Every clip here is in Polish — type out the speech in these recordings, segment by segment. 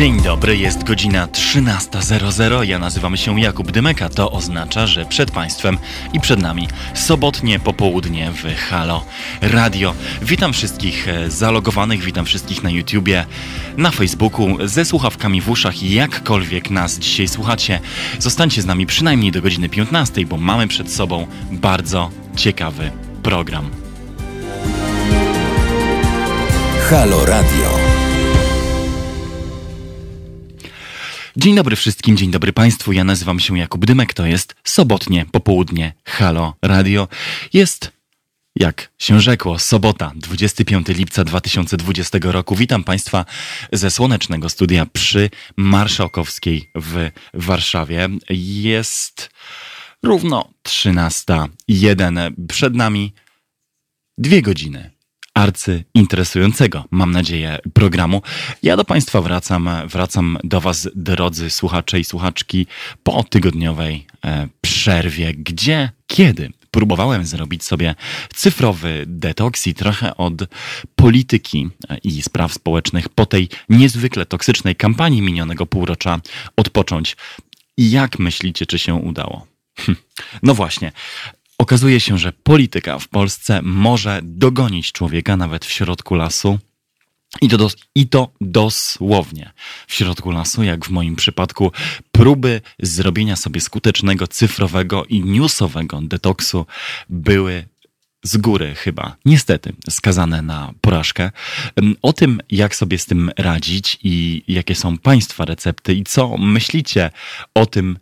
Dzień dobry, jest godzina 13.00. Ja nazywam się Jakub Dymeka. To oznacza, że przed Państwem i przed nami sobotnie popołudnie w Halo Radio. Witam wszystkich e, zalogowanych, witam wszystkich na YouTubie, na Facebooku, ze słuchawkami w uszach i jakkolwiek nas dzisiaj słuchacie. Zostańcie z nami przynajmniej do godziny 15, bo mamy przed sobą bardzo ciekawy program. Halo Radio. Dzień dobry wszystkim, dzień dobry Państwu. Ja nazywam się Jakub Dymek. To jest sobotnie popołudnie Halo Radio. Jest jak się rzekło, sobota, 25 lipca 2020 roku. Witam Państwa ze słonecznego studia przy Marszałkowskiej w Warszawie. Jest równo 13.01. Przed nami dwie godziny arcy interesującego, mam nadzieję, programu. Ja do Państwa wracam, wracam do Was, drodzy słuchacze i słuchaczki, po tygodniowej e, przerwie, gdzie, kiedy próbowałem zrobić sobie cyfrowy detoks i trochę od polityki e, i spraw społecznych po tej niezwykle toksycznej kampanii minionego półrocza odpocząć. Jak myślicie, czy się udało? Hm. No właśnie, Okazuje się, że polityka w Polsce może dogonić człowieka nawet w środku lasu. I to, dos, I to dosłownie w środku lasu, jak w moim przypadku, próby zrobienia sobie skutecznego cyfrowego i newsowego detoksu były z góry chyba, niestety, skazane na porażkę. O tym, jak sobie z tym radzić i jakie są Państwa recepty i co myślicie o tym,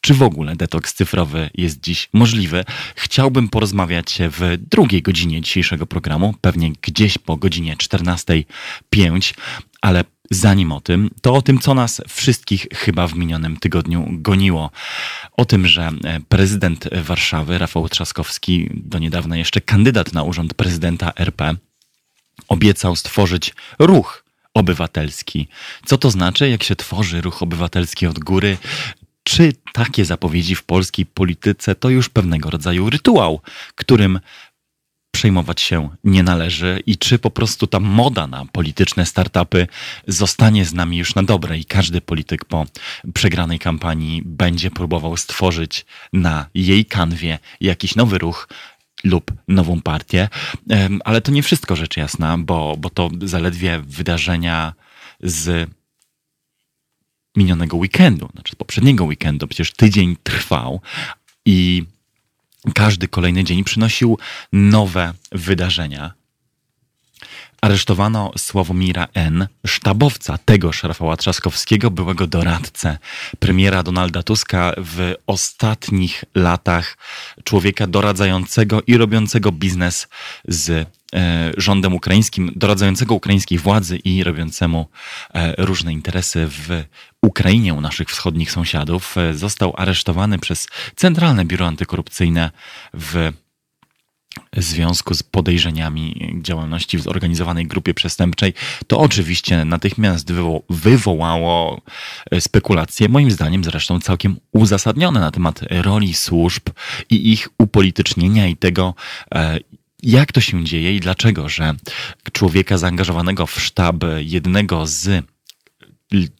czy w ogóle detoks cyfrowy jest dziś możliwy, chciałbym porozmawiać w drugiej godzinie dzisiejszego programu, pewnie gdzieś po godzinie 14.05, ale zanim o tym, to o tym, co nas wszystkich chyba w minionym tygodniu goniło. O tym, że prezydent Warszawy, Rafał Trzaskowski, do niedawna jeszcze kandydat na urząd prezydenta RP, obiecał stworzyć ruch obywatelski. Co to znaczy, jak się tworzy ruch obywatelski od góry? Czy takie zapowiedzi w polskiej polityce to już pewnego rodzaju rytuał, którym przejmować się nie należy i czy po prostu ta moda na polityczne startupy zostanie z nami już na dobre i każdy polityk po przegranej kampanii będzie próbował stworzyć na jej kanwie jakiś nowy ruch lub nową partię. Ale to nie wszystko rzecz jasna, bo, bo to zaledwie wydarzenia z minionego weekendu, znaczy poprzedniego weekendu, przecież tydzień trwał i każdy kolejny dzień przynosił nowe wydarzenia. Aresztowano Sławomira N., sztabowca tegoż Rafała Trzaskowskiego, byłego doradcę premiera Donalda Tuska w ostatnich latach, człowieka doradzającego i robiącego biznes z rządem ukraińskim, doradzającego ukraińskiej władzy i robiącemu e, różne interesy w Ukrainie u naszych wschodnich sąsiadów, e, został aresztowany przez Centralne Biuro Antykorupcyjne w związku z podejrzeniami działalności w zorganizowanej grupie przestępczej, to oczywiście natychmiast wywo wywołało spekulacje, moim zdaniem zresztą całkiem uzasadnione na temat roli służb i ich upolitycznienia i tego, jak to się dzieje i dlaczego, że człowieka zaangażowanego w sztab jednego z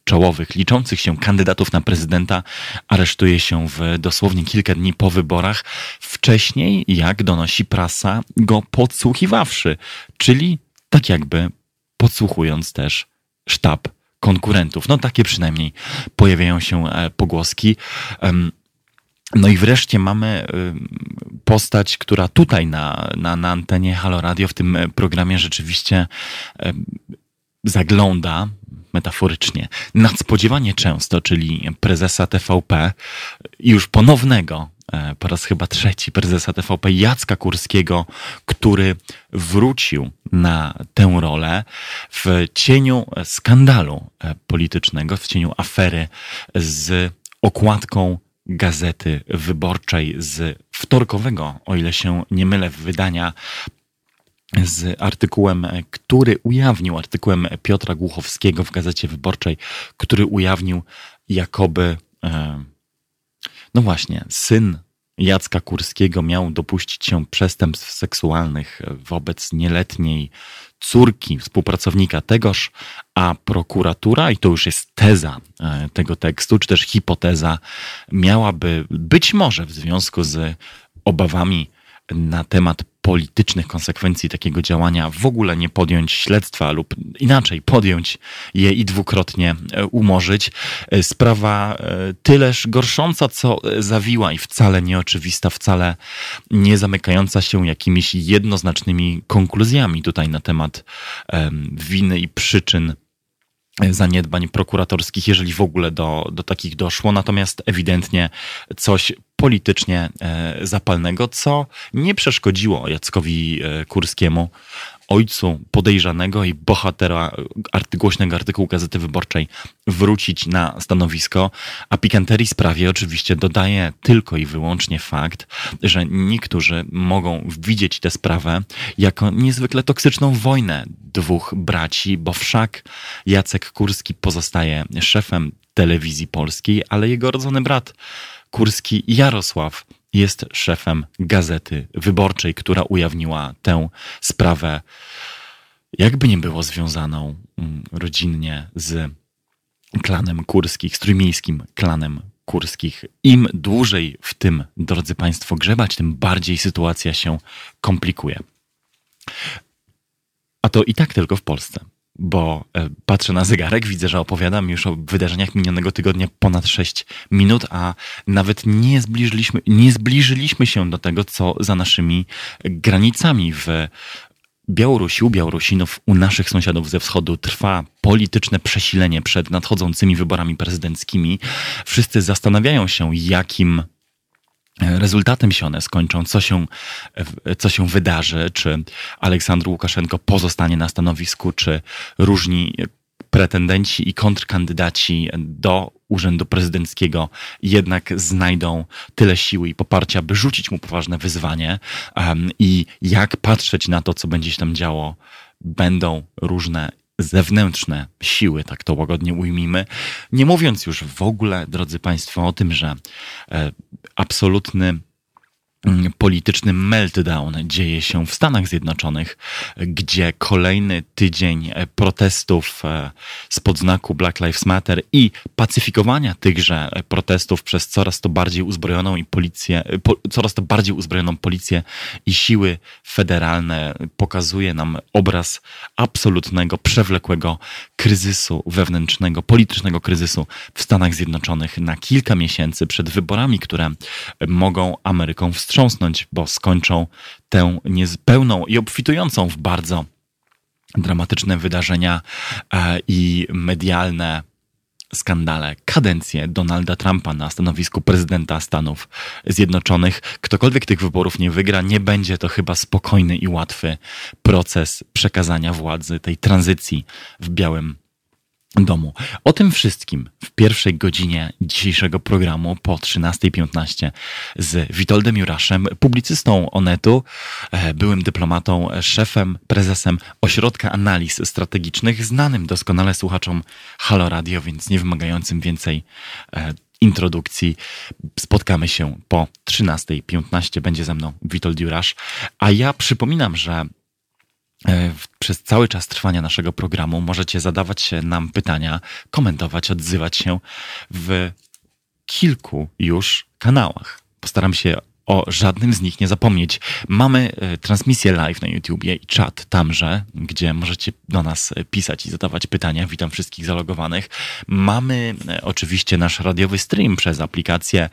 czołowych, liczących się kandydatów na prezydenta aresztuje się w dosłownie kilka dni po wyborach, wcześniej, jak donosi prasa, go podsłuchiwawszy, czyli tak jakby podsłuchując też sztab konkurentów. No takie przynajmniej pojawiają się e, pogłoski. No i wreszcie mamy postać, która tutaj na, na, na antenie Halo Radio w tym programie rzeczywiście zagląda metaforycznie. Nadspodziewanie często, czyli prezesa TVP już ponownego e, po raz chyba trzeci prezesa TVP Jacka Kurskiego, który wrócił na tę rolę w cieniu skandalu e, politycznego, w cieniu afery z okładką Gazety Wyborczej z wtorkowego, o ile się nie mylę, wydania z artykułem, który ujawnił, artykułem Piotra Głuchowskiego w Gazecie Wyborczej, który ujawnił jakoby, e, no właśnie, syn Jacka Kurskiego miał dopuścić się przestępstw seksualnych wobec nieletniej córki współpracownika tegoż, a prokuratura, i to już jest teza e, tego tekstu, czy też hipoteza, miałaby być może w związku z obawami na temat politycznych konsekwencji takiego działania w ogóle nie podjąć śledztwa lub inaczej podjąć je i dwukrotnie e, umorzyć. E, sprawa e, tyleż gorsząca, co zawiła i wcale nieoczywista, wcale nie zamykająca się jakimiś jednoznacznymi konkluzjami tutaj na temat winy i przyczyn zaniedbań prokuratorskich, jeżeli w ogóle do, do takich doszło. Natomiast ewidentnie coś politycznie e, zapalnego, co nie przeszkodziło Jackowi e, Kurskiemu, ojcu podejrzanego i bohatera arty, głośnego artykułu Gazety Wyborczej, wrócić na stanowisko, a pikanterii sprawie oczywiście dodaje tylko i wyłącznie fakt, że niektórzy mogą widzieć tę sprawę jako niezwykle toksyczną wojnę dwóch braci, bo wszak Jacek Kurski pozostaje szefem telewizji polskiej, ale jego rodzony brat Kurski Jarosław jest szefem Gazety Wyborczej, która ujawniła tę sprawę, jakby nie było związaną mm, rodzinnie z klanem Kurskich, z trójmiejskim klanem Kurskich. Im dłużej w tym, drodzy Państwo, grzebać, tym bardziej sytuacja się komplikuje. A to i tak tylko w Polsce bo e, patrzę na zegarek, widzę, że opowiadam już o wydarzeniach minionego tygodnia ponad 6 minut, a nawet nie zbliżyliśmy, nie zbliżyliśmy się do tego, co za naszymi granicami w Białorusi, u Białorusinów, u naszych sąsiadów ze wschodu trwa polityczne przesilenie przed nadchodzącymi wyborami prezydenckimi. Wszyscy zastanawiają się, jakim rezultatem się one skończą, co się, co się wydarzy, czy Aleksandr Łukaszenko pozostanie na stanowisku, czy różni pretendenci i kontrkandydaci do urzędu prezydenckiego jednak znajdą tyle siły i poparcia, by rzucić mu poważne wyzwanie? Um, i jak patrzeć na to, co będzie się tam działo, będą różne zewnętrzne siły, tak to łagodnie ujmijmy. Nie mówiąc już w ogóle, drodzy Państwo, o tym, że e, absolutny polityczny meltdown dzieje się w Stanach Zjednoczonych, gdzie kolejny tydzień protestów e, spod znaku Black Lives Matter i pacyfikowania tychże protestów przez coraz to bardziej uzbrojoną i policję, e, po, coraz to bardziej uzbrojoną policję i siły federalne pokazuje nam obraz absolutnego, przewlekłego kryzysu wewnętrznego, politycznego kryzysu w Stanach Zjednoczonych na kilka miesięcy przed wyborami, które mogą Ameryką wstrzymać wstrząsnąć, bo skończą tę niezpełną i obfitującą w bardzo dramatyczne wydarzenia e, i medialne skandale, kadencję Donalda Trumpa na stanowisku prezydenta Stanów Zjednoczonych. Ktokolwiek tych wyborów nie wygra, nie będzie to chyba spokojny i łatwy proces przekazania władzy, tej tranzycji w Białym domu. O tym wszystkim w pierwszej godzinie dzisiejszego programu po 13.15 z Witoldem Juraszem, publicystą Onetu, e, byłym dyplomatą, szefem, prezesem Ośrodka Analiz Strategicznych, znanym doskonale słuchaczom Halo Radio, więc nie wymagającym więcej e, introdukcji. Spotkamy się po 13.15. Będzie ze mną Witold Jurasz. A ja przypominam, że przez cały czas trwania naszego programu możecie zadawać nam pytania, komentować, odzywać się w kilku już kanałach. Postaram się o żadnym z nich nie zapomnieć. Mamy e, transmisję live na YouTubie i czat tamże, gdzie możecie do nas e, pisać i zadawać pytania. Witam wszystkich zalogowanych. Mamy e, oczywiście nasz radiowy stream przez aplikację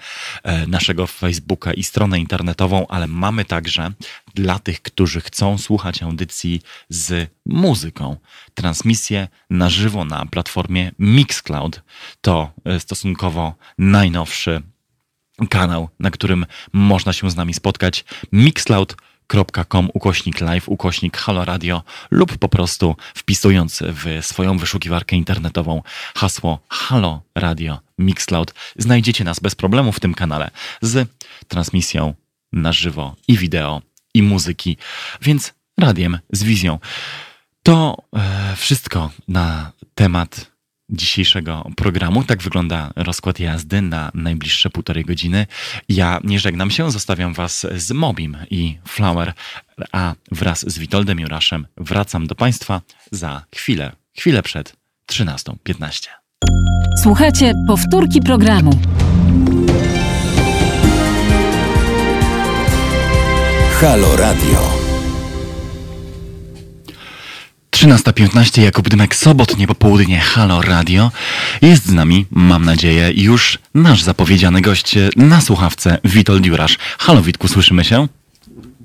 naszego Facebooka i stronę internetową, ale mamy także dla tych, którzy chcą słuchać audycji z muzyką, transmisję na żywo na platformie Mixcloud. To stosunkowo najnowszy kanał, na którym można się z nami spotkać. mixcloud.com ukośnik live, ukośnik Halo Radio lub po prostu wpisując w swoją wyszukiwarkę internetową hasło Halo Radio Mixcloud znajdziecie nas bez problemu w tym kanale z transmisją na żywo i wideo i muzyki, więc radiem z wizją. To e, wszystko na temat dzisiejszego programu. Tak wygląda rozkład jazdy na najbliższe półtorej godziny. Ja nie żegnam się, zostawiam Was z Mobim i Flower, a wraz z Witoldem Juraszem wracam do Państwa za chwilę, chwilę przed 13.15. Słuchajcie powtórki programu. Halo Radio. 13.15 Jakub Dymek, sobotnie popołudnie Halo Radio. Jest z nami, mam nadzieję, już nasz zapowiedziany gość na słuchawce, Witold Jurasz. Halo Witku, słyszymy się?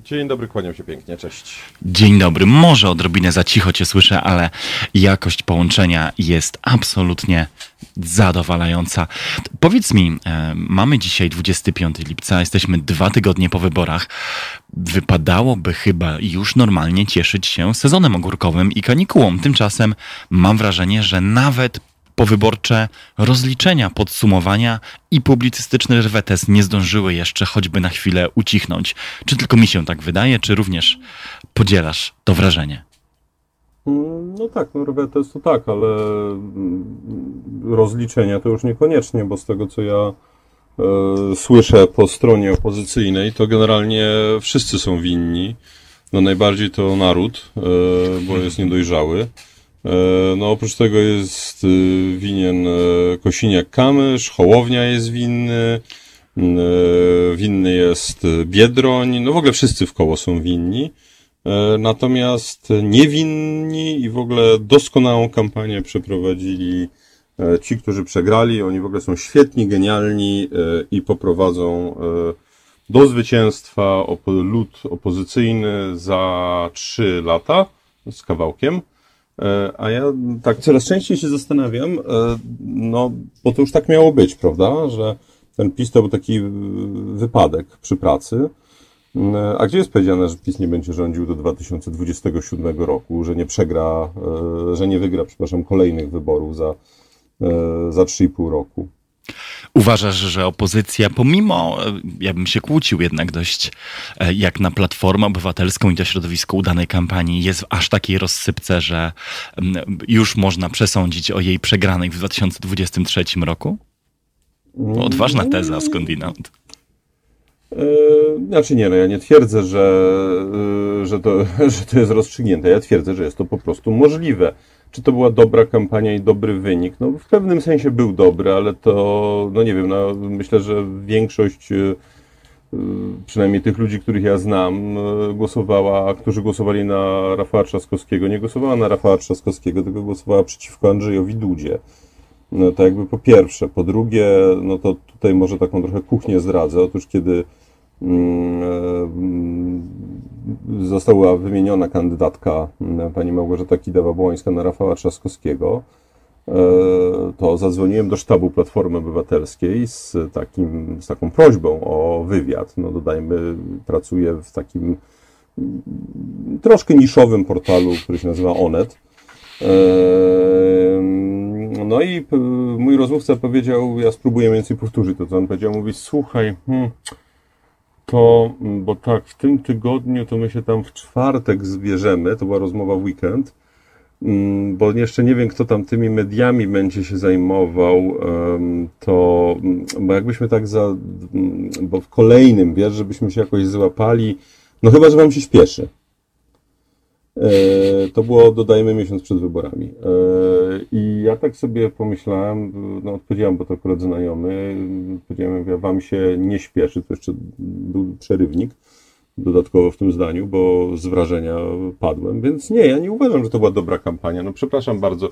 Dzień dobry, kłaniam się pięknie, cześć. Dzień dobry, może odrobinę za cicho cię słyszę, ale jakość połączenia jest absolutnie zadowalająca. Powiedz mi, e, mamy dzisiaj 25 lipca, jesteśmy dwa tygodnie po wyborach. Wypadałoby chyba już normalnie cieszyć się sezonem ogórkowym i kanikułą. Tymczasem mam wrażenie, że nawet powyborcze rozliczenia, podsumowania i publicystyczny rwetes nie zdążyły jeszcze choćby na chwilę ucichnąć. Czy tylko mi się tak wydaje, czy również podzielasz to wrażenie? Mm, no tak, no rwetes to tak, ale mm, rozliczenia to już niekoniecznie, bo z tego co ja e, słyszę po stronie opozycyjnej, to generalnie wszyscy są winni. No najbardziej to naród, e, bo jest niedojrzały. E, no oprócz tego jest y, winien e, Kosiniak-Kamysz, Hołownia jest winny, e, winny jest Biedroń, no w ogóle wszyscy w koło są winni. Natomiast niewinni i w ogóle doskonałą kampanię przeprowadzili ci, którzy przegrali. Oni w ogóle są świetni, genialni i poprowadzą do zwycięstwa lud opozycyjny za trzy lata z kawałkiem. E, a ja tak coraz częściej się zastanawiam, e, no, bo to już tak miało być, prawda, że ten PiS to był taki wypadek przy pracy. E, a gdzie jest powiedziane, że PiS nie będzie rządził do 2027 roku, że nie przegra, że nie wygra, przepraszam, kolejnych wyborów za, za 3,5 roku? Uważasz, że opozycja, pomimo, ja bym się kłócił jednak dość, e, jak na Platformę Obywatelską i to środowisko udanej kampanii, jest w aż takiej rozsypce, że mm, już można przesądzić o jej przegranej w 2023 roku? Odważna teza skądinąd. Yy, znaczy nie, no ja nie twierdzę, że, yy, że, to, że to jest rozstrzygnięte. Ja twierdzę, że jest to po prostu możliwe. Czy to była dobra kampania i dobry wynik? No w pewnym sensie był dobry, ale to, no nie wiem, no, myślę, że większość yy, przynajmniej tych ludzi, których ja znam, głosowała, którzy głosowali na Rafała Trzaskowskiego, nie głosowała na Rafała Trzaskowskiego, tylko głosowała przeciwko Andrzejowi Dudzie. No to jakby po pierwsze. Po drugie, no to tutaj może taką trochę kuchnię zdradzę. Otóż kiedy e, została wymieniona kandydatka mm, pani Małgorzata Kidawa-Błońska na Rafała Trzaskowskiego, e, to zadzwoniłem do sztabu Platformy Obywatelskiej z, takim, z taką prośbą o wywiad. No dodajmy, pracuję w takim mm, troszkę niszowym portalu, który się nazywa Onet. E, no i mój rozmówca powiedział, ja spróbuję więcej powtórzyć to, co on powiedział. Mówi, słuchaj, hmm, to, bo tak, w tym tygodniu to my się tam w czwartek zbierzemy, to była rozmowa w weekend, mm, bo jeszcze nie wiem, kto tam tymi mediami będzie się zajmował, to, bo jakbyśmy tak za, bo w kolejnym, wiesz, żebyśmy się jakoś złapali, no chyba, że wam się śpieszy. E, to było, dodajmy, miesiąc przed wyborami. E, I ja tak sobie pomyślałem, no odpowiedziałem, bo to akurat znajomy, powiedziałem, ja wam się nie śpieszy, to jeszcze był przerywnik dodatkowo w tym zdaniu, bo z wrażenia padłem, więc nie, ja nie uważam, że to była dobra kampania. No przepraszam bardzo.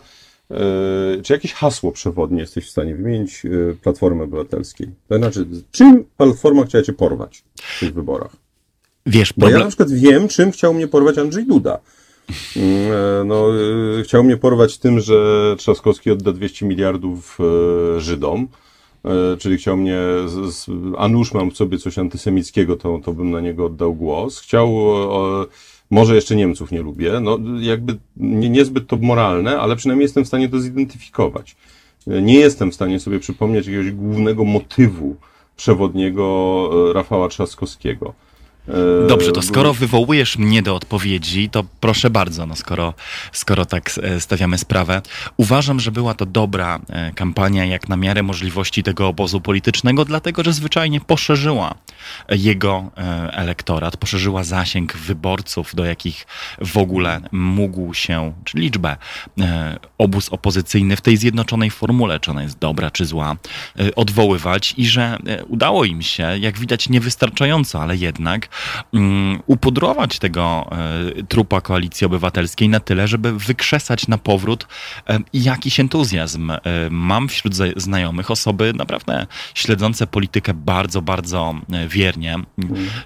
E, czy jakieś hasło przewodnie jesteś w stanie wymienić Platformy Obywatelskiej? To znaczy, czym Platforma chciała cię porwać w tych wyborach? Wiesz, problem... Bo ja na przykład wiem, czym chciał mnie porwać Andrzej Duda. Mm, e, no, e, chciał mnie porwać tym, że Trzaskowski odda 200 miliardów e, Żydom, czyli chciał mnie, z, a nuż mam w sobie coś antysemickiego, to, to bym na niego oddał głos. Chciał, może jeszcze Niemców nie lubię, no jakby nie, niezbyt to moralne, ale przynajmniej jestem w stanie to zidentyfikować. Nie jestem w stanie sobie przypomnieć jakiegoś głównego motywu przewodniego Rafała Trzaskowskiego. E, Dobrze, to skoro wywołujesz mnie do odpowiedzi, to proszę bardzo, no skoro, skoro tak e, stawiamy sprawę. Uważam, że była to dobra e, kampania jak na miarę możliwości tego obozu politycznego, dlatego że zwyczajnie poszerzyła jego e, elektorat, poszerzyła zasięg wyborców, do jakich w ogóle mógł się, czy liczbę obóz opozycyjny w tej zjednoczonej formule, czy ona jest dobra, czy zła, odwoływać i że udało im się, jak widać niewystarczająco, ale jednak upudrować tego e, trupa koalicji obywatelskiej na tyle, żeby wykrzesać na powrót e, jakiś entuzjazm. E, Mam wśród znajomych osoby naprawdę śledzące politykę bardzo, bardzo wiernie.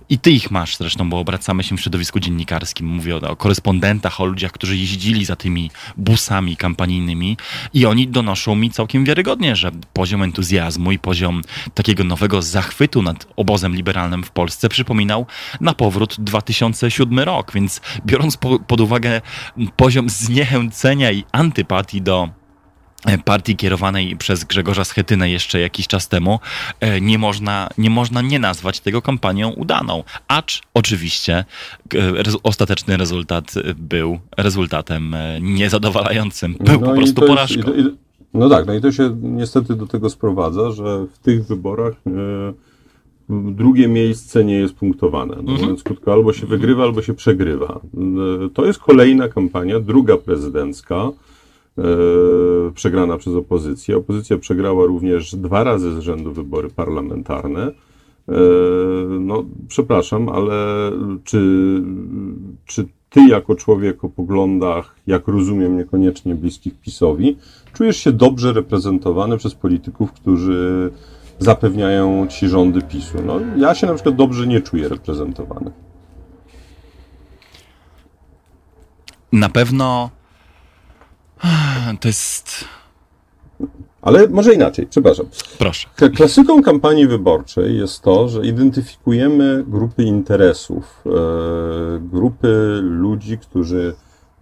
I ty ich masz zresztą, bo obracamy się w środowisku dziennikarskim. Mówię o, o korespondentach, o ludziach, którzy jeździli za tymi busami kampanijnymi i oni donoszą mi całkiem wiarygodnie, że poziom entuzjazmu i poziom takiego nowego zachwytu nad obozem liberalnym w Polsce przypominał na powrót 2007 rok, więc biorąc po, pod uwagę poziom zniechęcenia i antypatii do e, partii kierowanej przez Grzegorza Schetynę jeszcze jakiś czas temu, e, nie można, nie można nie nazwać tego kampanią udaną. Acz oczywiście e, rez- ostateczny rezultat był rezultatem niezadowalającym. Był No po prostu jest- porażką. i No tak, no i to się niestety do tego sprowadza, że w tych wyborach e, drugie miejsce nie jest punktowane. No, Mówiąc krótko, albo się wygrywa, albo się przegrywa. E, To jest kolejna kampania, druga prezydencka, e, przegrana przez opozycję. Opozycja przegrała również dwa razy z rzędu wybory parlamentarne. E, No, przepraszam, ale czy, czy ty jako człowiek o poglądach, jak rozumiem, niekoniecznie bliskich PiSowi, czujesz się dobrze reprezentowany przez polityków, którzy zapewniają ci rządy PiSu? No, ja się na przykład dobrze nie czuję reprezentowany. Na pewno to jest... Ale może inaczej, przepraszam. Proszę. Klasyką kampanii wyborczej jest to, że identyfikujemy grupy interesów, e, grupy ludzi, którzy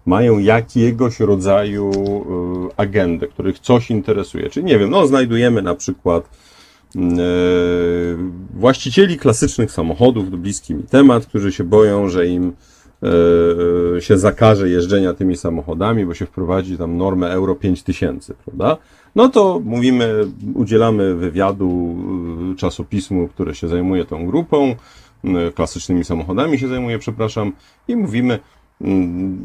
mają jakiegoś rodzaju e, agendę, których coś interesuje. Czyli nie wiem, no znajdujemy na przykład właścicieli klasycznych samochodów, to bliski mi temat, którzy się boją, że im e, się zakaże jeżdżenia tymi samochodami, bo się wprowadzi tam normę Euro 5000, prawda? No to mówimy, udzielamy wywiadu y, czasopismu, które się zajmuje tą grupą, klasycznymi samochodami się zajmuje, przepraszam, i mówimy,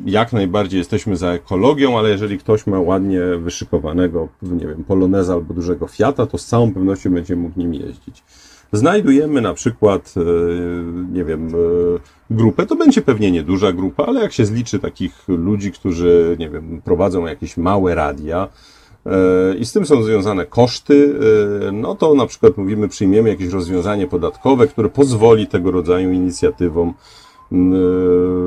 jak najbardziej jesteśmy za ekologią, ale jeżeli ktoś ma ładnie wyszykowanego, nie wiem, Poloneza albo dużego Fiata, to z całą pewnością będzie mógł nim jeździć. Znajdujemy na przykład, e, nie wiem, e, grupę, to będzie pewnie nieduża grupa, ale jak się zliczy takich ludzi, którzy, nie wiem, prowadzą jakieś małe radia, e, i z tym są związane koszty, no to na przykład mówimy, przyjmiemy jakieś rozwiązanie podatkowe, które pozwoli tego rodzaju inicjatywom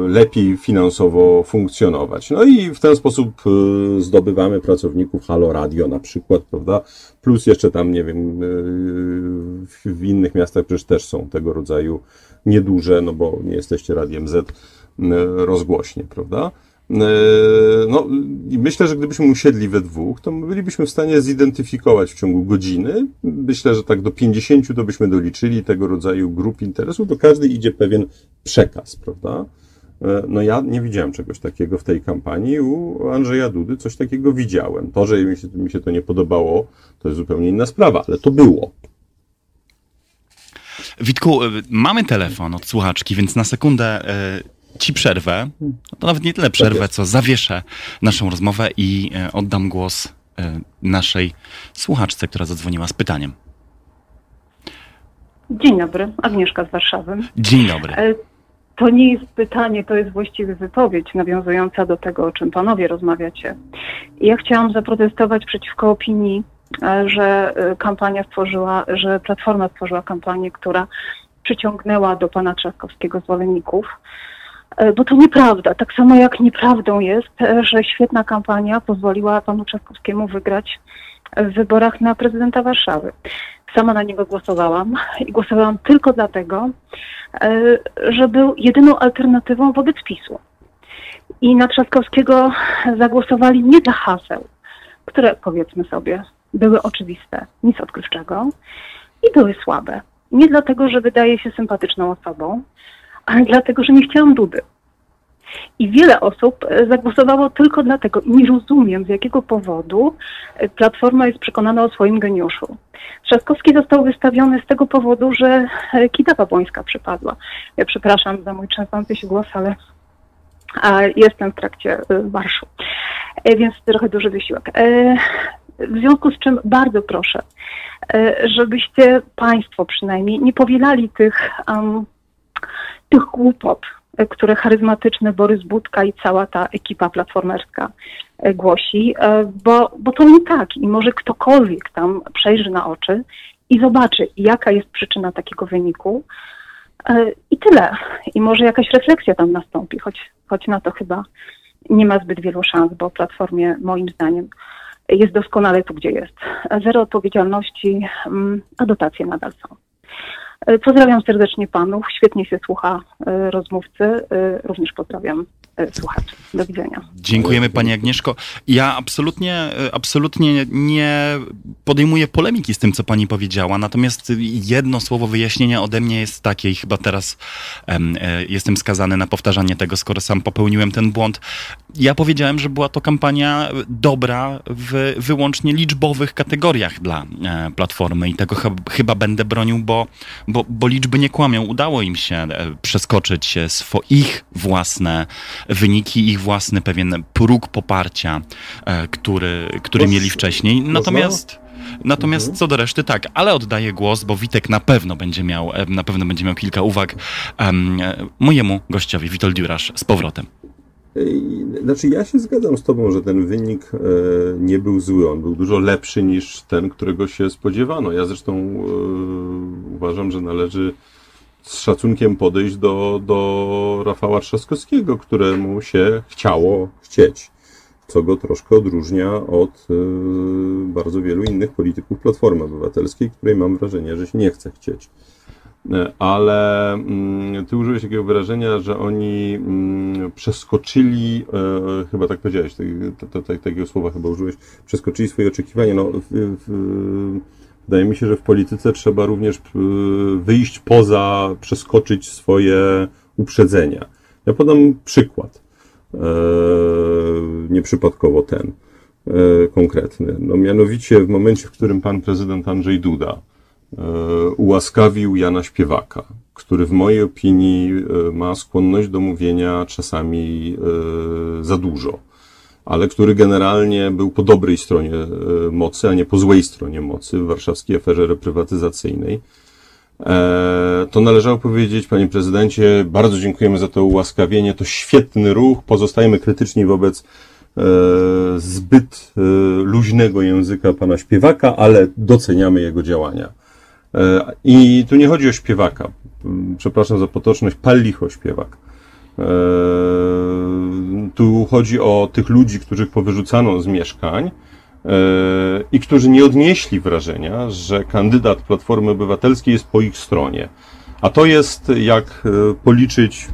lepiej finansowo funkcjonować. No i w ten sposób e, zdobywamy pracowników Halo Radio na przykład, prawda? Plus jeszcze tam, nie wiem, e, w- innych miastach przecież też są tego rodzaju nieduże, no bo nie jesteście Radiem Z rozgłośnie, prawda? E, No i myślę, że gdybyśmy usiedli we dwóch, to bylibyśmy w stanie zidentyfikować w ciągu godziny. Myślę, że tak do 50 to byśmy doliczyli tego rodzaju grup interesów. Do każdej idzie pewien przekaz, prawda? E, No ja nie widziałem czegoś takiego w tej kampanii. U Andrzeja Dudy coś takiego widziałem. To, że mi się, mi się to nie podobało, to jest zupełnie inna sprawa, ale to było. Witku, y, mamy telefon od słuchaczki, więc na sekundę y, ci przerwę. To nawet nie tyle przerwę, co zawieszę naszą rozmowę i y, oddam głos y, naszej słuchaczce, która zadzwoniła z pytaniem. Dzień dobry, Agnieszka z Warszawy. Dzień dobry. E, To nie jest pytanie, to jest właściwie wypowiedź nawiązująca do tego, o czym panowie rozmawiacie. Ja chciałam zaprotestować przeciwko opinii, e, że e, kampania stworzyła, że Platforma stworzyła kampanię, która przyciągnęła do pana Trzaskowskiego zwolenników. E, Bo to nieprawda. Tak samo jak nieprawdą jest, e, że świetna kampania pozwoliła panu Trzaskowskiemu wygrać w wyborach na prezydenta Warszawy. Sama na niego głosowałam i głosowałam tylko dlatego, e, że był jedyną alternatywą wobec PiSu. I na Trzaskowskiego zagłosowali nie dla haseł, które powiedzmy sobie były oczywiste, nic odkrywczego i były słabe. Nie dlatego, że wydaje się sympatyczną osobą, ale dlatego, że nie chciałam Dudy. I wiele osób e, zagłosowało tylko dlatego. I nie rozumiem, z jakiego powodu e, Platforma jest przekonana o swoim geniuszu. Trzaskowski został wystawiony z tego powodu, że e, Kidawa Błońska przypadła. Ja przepraszam za mój trzęsący się głos, ale jestem w trakcie marszu, więc trochę duży wysiłek. W związku z czym bardzo proszę, żebyście Państwo przynajmniej nie powielali tych, um, tych głupot, które charyzmatyczny Borys Budka i cała ta ekipa platformerska e, głosi, e, bo, bo to nie tak i może ktokolwiek tam przejrzy na oczy i zobaczy, jaka jest przyczyna takiego wyniku e, i tyle. I może jakaś refleksja tam nastąpi, choć, choć na to chyba nie ma zbyt wielu szans, bo Platformie moim zdaniem jest doskonale tu, gdzie jest. Zero odpowiedzialności, mm, a dotacje nadal są. Pozdrawiam serdecznie panów, świetnie się słucha e, rozmówcy, e, również pozdrawiam słuchaczy. Do widzenia. Dziękujemy Pani Agnieszko. Ja absolutnie, absolutnie nie podejmuję polemiki z tym, co Pani powiedziała, natomiast jedno słowo wyjaśnienia ode mnie jest takie i chyba teraz um, jestem skazany na powtarzanie tego, skoro sam popełniłem ten błąd. Ja powiedziałem, że była to kampania dobra w wyłącznie liczbowych kategoriach dla e, Platformy i tego ch chyba będę bronił, bo, bo, bo liczby nie kłamią. Udało im się e, przeskoczyć ich własne wyniki, ich własny pewien próg poparcia, e, który, który mieli wcześniej. Natomiast... Natomiast mhm. co do reszty, tak, ale oddaję głos, bo Witek na pewno będzie miał, na pewno będzie miał kilka uwag um, mojemu gościowi, Witold Dziurasz, z powrotem. Znaczy, ja się zgadzam z Tobą, że ten wynik e, nie był zły. On był dużo lepszy niż ten, którego się spodziewano. Ja zresztą e, uważam, że należy z szacunkiem podejść do, do Rafała Trzaskowskiego, któremu się chciało chcieć, co go troszkę odróżnia od e, bardzo wielu innych polityków Platformy Obywatelskiej, której mam wrażenie, że się nie chce chcieć. E, ale mm, ty użyłeś takiego wyrażenia, że oni mm, przeskoczyli, e, chyba tak powiedziałeś, takiego słowa chyba użyłeś, przeskoczyli swoje oczekiwania. No, w, w, wydaje mi się, że w polityce trzeba również e, wyjść poza, przeskoczyć swoje uprzedzenia. Ja podam przykład, nieprzypadkowo ten konkretny. No mianowicie w momencie, w którym pan prezydent Andrzej Duda E, ułaskawił Jana Śpiewaka, który w mojej opinii e, ma skłonność do mówienia czasami e, za dużo, ale który generalnie był po dobrej stronie mocy, a nie po złej stronie mocy w warszawskiej aferze reprywatyzacyjnej. To należało powiedzieć, panie prezydencie, bardzo dziękujemy za to ułaskawienie, to świetny ruch, pozostajemy krytyczni wobec zbyt luźnego języka pana śpiewaka, ale doceniamy jego działania. E, I tu nie chodzi o śpiewaka. Przepraszam za potoczność, pal licho śpiewak. E, tu chodzi o tych ludzi, których powyrzucano z mieszkań e, i którzy nie odnieśli wrażenia, że kandydat Platformy Obywatelskiej jest po ich stronie. A to jest, jak policzyć,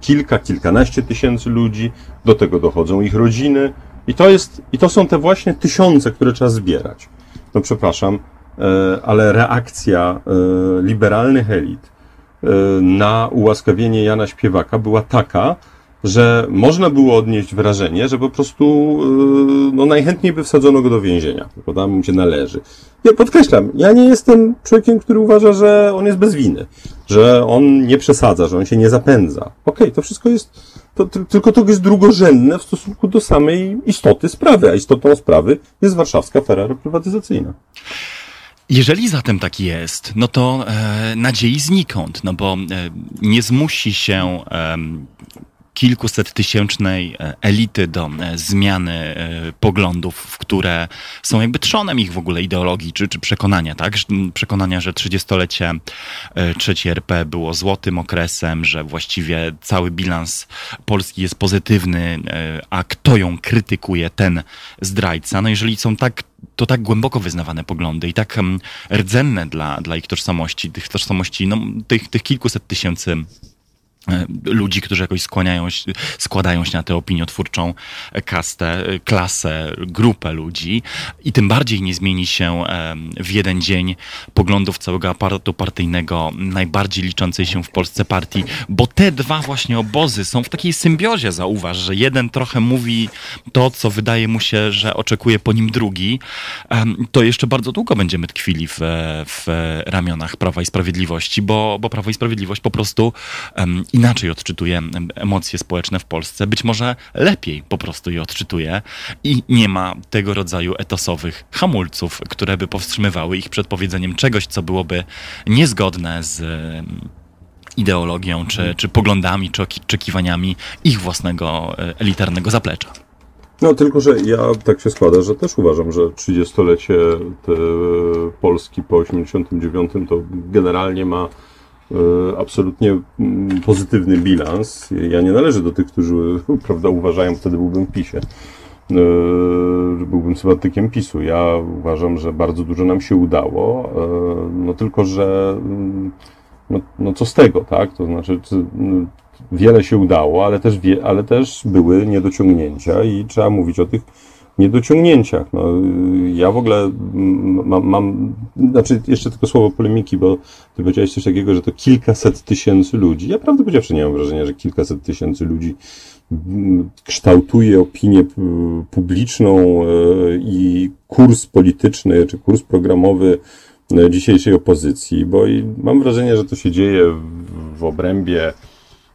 kilka, kilkanaście tysięcy ludzi, do tego dochodzą ich rodziny, i to, jest, i to są te właśnie tysiące, które trzeba zbierać. No przepraszam, E, ale reakcja e, liberalnych elit e, na ułaskawienie Jana Śpiewaka była taka, że można było odnieść wrażenie, że po prostu no, najchętniej by wsadzono go do więzienia, bo tam mu się należy. Ja podkreślam, ja nie jestem człowiekiem, który uważa, że on jest bez winy, że on nie przesadza, że on się nie zapędza. Okej, okay, to wszystko jest, to, tylko to jest drugorzędne w stosunku do samej istoty sprawy, a istotą sprawy jest warszawska afera reprywatyzacyjna. Jeżeli zatem tak jest, no to e, nadziei znikąd, no bo e, nie zmusi się e, kilkuset tysięcznej e, elity do e, zmiany e, poglądów, które są jakby trzonem ich w ogóle ideologii czy, czy przekonania, tak? Przekonania, że 30-lecie trzeci RP było złotym okresem, że właściwie cały bilans Polski jest pozytywny, a kto ją krytykuje, ten zdrajca. No jeżeli są tak to tak głęboko wyznawane poglądy i tak rdzenne dla, dla ich tożsamości, tych tożsamości, no, tych, tych kilkuset tysięcy ludzi, którzy jakoś skłaniają, składają się na tę opiniotwórczą kastę, klasę, grupę ludzi. I tym bardziej nie zmieni się w jeden dzień poglądów całego aparatu partyjnego najbardziej liczącej się w Polsce partii, bo te dwa właśnie obozy są w takiej symbiozie, zauważ, że jeden trochę mówi to, co wydaje mu się, że oczekuje po nim drugi, to jeszcze bardzo długo będziemy tkwili w, w ramionach Prawa i Sprawiedliwości, bo, bo Prawo i Sprawiedliwość po prostu inaczej odczytuje emocje społeczne w Polsce, być może lepiej po prostu je odczytuje i nie ma tego rodzaju etosowych hamulców, które by powstrzymywały ich przed powiedzeniem czegoś, co byłoby niezgodne z ideologią, czy, czy poglądami, czy oczekiwaniami ich własnego e, elitarnego zaplecza. No tylko, że ja tak się składa, że też uważam, że 30-lecie Polski po 89 to generalnie ma e, absolutnie mm, pozytywny bilans. Ja nie należę do tych, którzy prawda, uważają, wtedy byłbym w PiSie, e, że byłbym sympatykiem PiSu. Ja uważam, że bardzo dużo nam się udało, no tylko, że mm, no, no co z tego, tak? To znaczy, wiele się udało, ale też, wie, ale też były niedociągnięcia i trzeba mówić o tych niedociągnięciach. No, ja w ogóle mam, mam, znaczy jeszcze tylko słowo polemiki, bo ty powiedziałeś coś takiego, że to kilkaset tysięcy ludzi. Ja prawdę powiedziawszy nie mam wrażenia, że kilkaset tysięcy ludzi kształtuje opinię publiczną e, i kurs polityczny, czy kurs programowy e, dzisiejszej opozycji, bo mam wrażenie, że to się dzieje w obrębie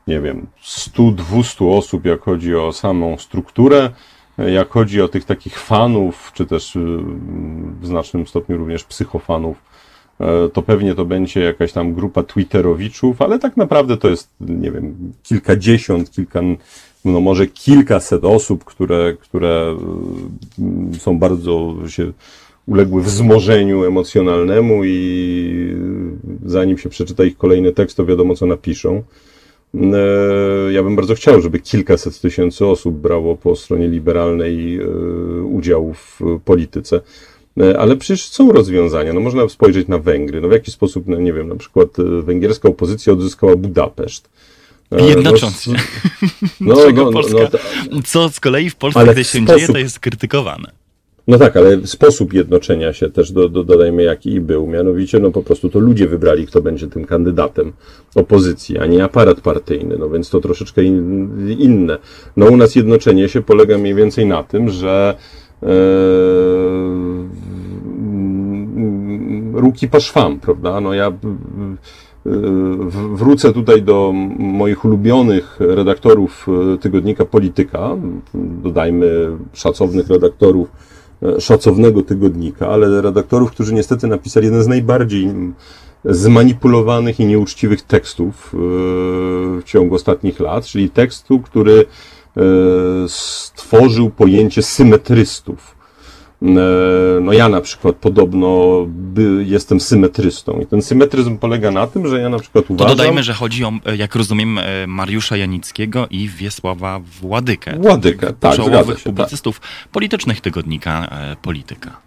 nie wiem, 100-200 osób, jak chodzi o samą strukturę, jak chodzi o tych takich fanów, czy też y, w znacznym stopniu również psychofanów, e, to pewnie to będzie jakaś tam grupa Twitterowiczów, ale tak naprawdę to jest, nie wiem, kilkadziesiąt, kilka, no może kilkaset osób, które, które y, są bardzo się uległy wzmożeniu emocjonalnemu i zanim się przeczyta ich kolejny tekst, to wiadomo, co napiszą. E, ja bym bardzo chciał, żeby kilkaset tysięcy osób brało po stronie liberalnej e, udział w polityce. E, ale przecież są rozwiązania. No można spojrzeć na Węgry. No w jaki sposób, no nie wiem, na przykład węgierska opozycja odzyskała Budapeszt. Jednocząc się. No, no, no, Polska, no, co z kolei w Polsce, gdy się sposób, dzieje, to jest krytykowane. No tak, ale sposób jednoczenia się też do, do, dodajmy jaki był. Mianowicie, no po prostu to ludzie wybrali, kto będzie tym kandydatem opozycji, a nie aparat partyjny. No więc to troszeczkę in, inne. No u nas jednoczenie się polega mniej więcej na tym, że e, ruki po szwam, prawda? No ja wrócę tutaj do moich ulubionych redaktorów tygodnika Polityka, dodajmy szacownych redaktorów E, szacownego tygodnika, ale redaktorów, którzy niestety napisali jeden z najbardziej zmanipulowanych i nieuczciwych tekstów e, w ciągu ostatnich lat, czyli tekstu, który e, stworzył pojęcie symetrystów. E, no ja na przykład podobno by, jestem symetrystą i ten symetryzm polega na tym, że ja na przykład uważam... To dodajmy, że chodzi o, e, jak rozumiem, e, Mariusza Janickiego i Wiesława Władykę. Władykę, tak, czołowych się, publicystów tak. politycznych tygodnika Polityka.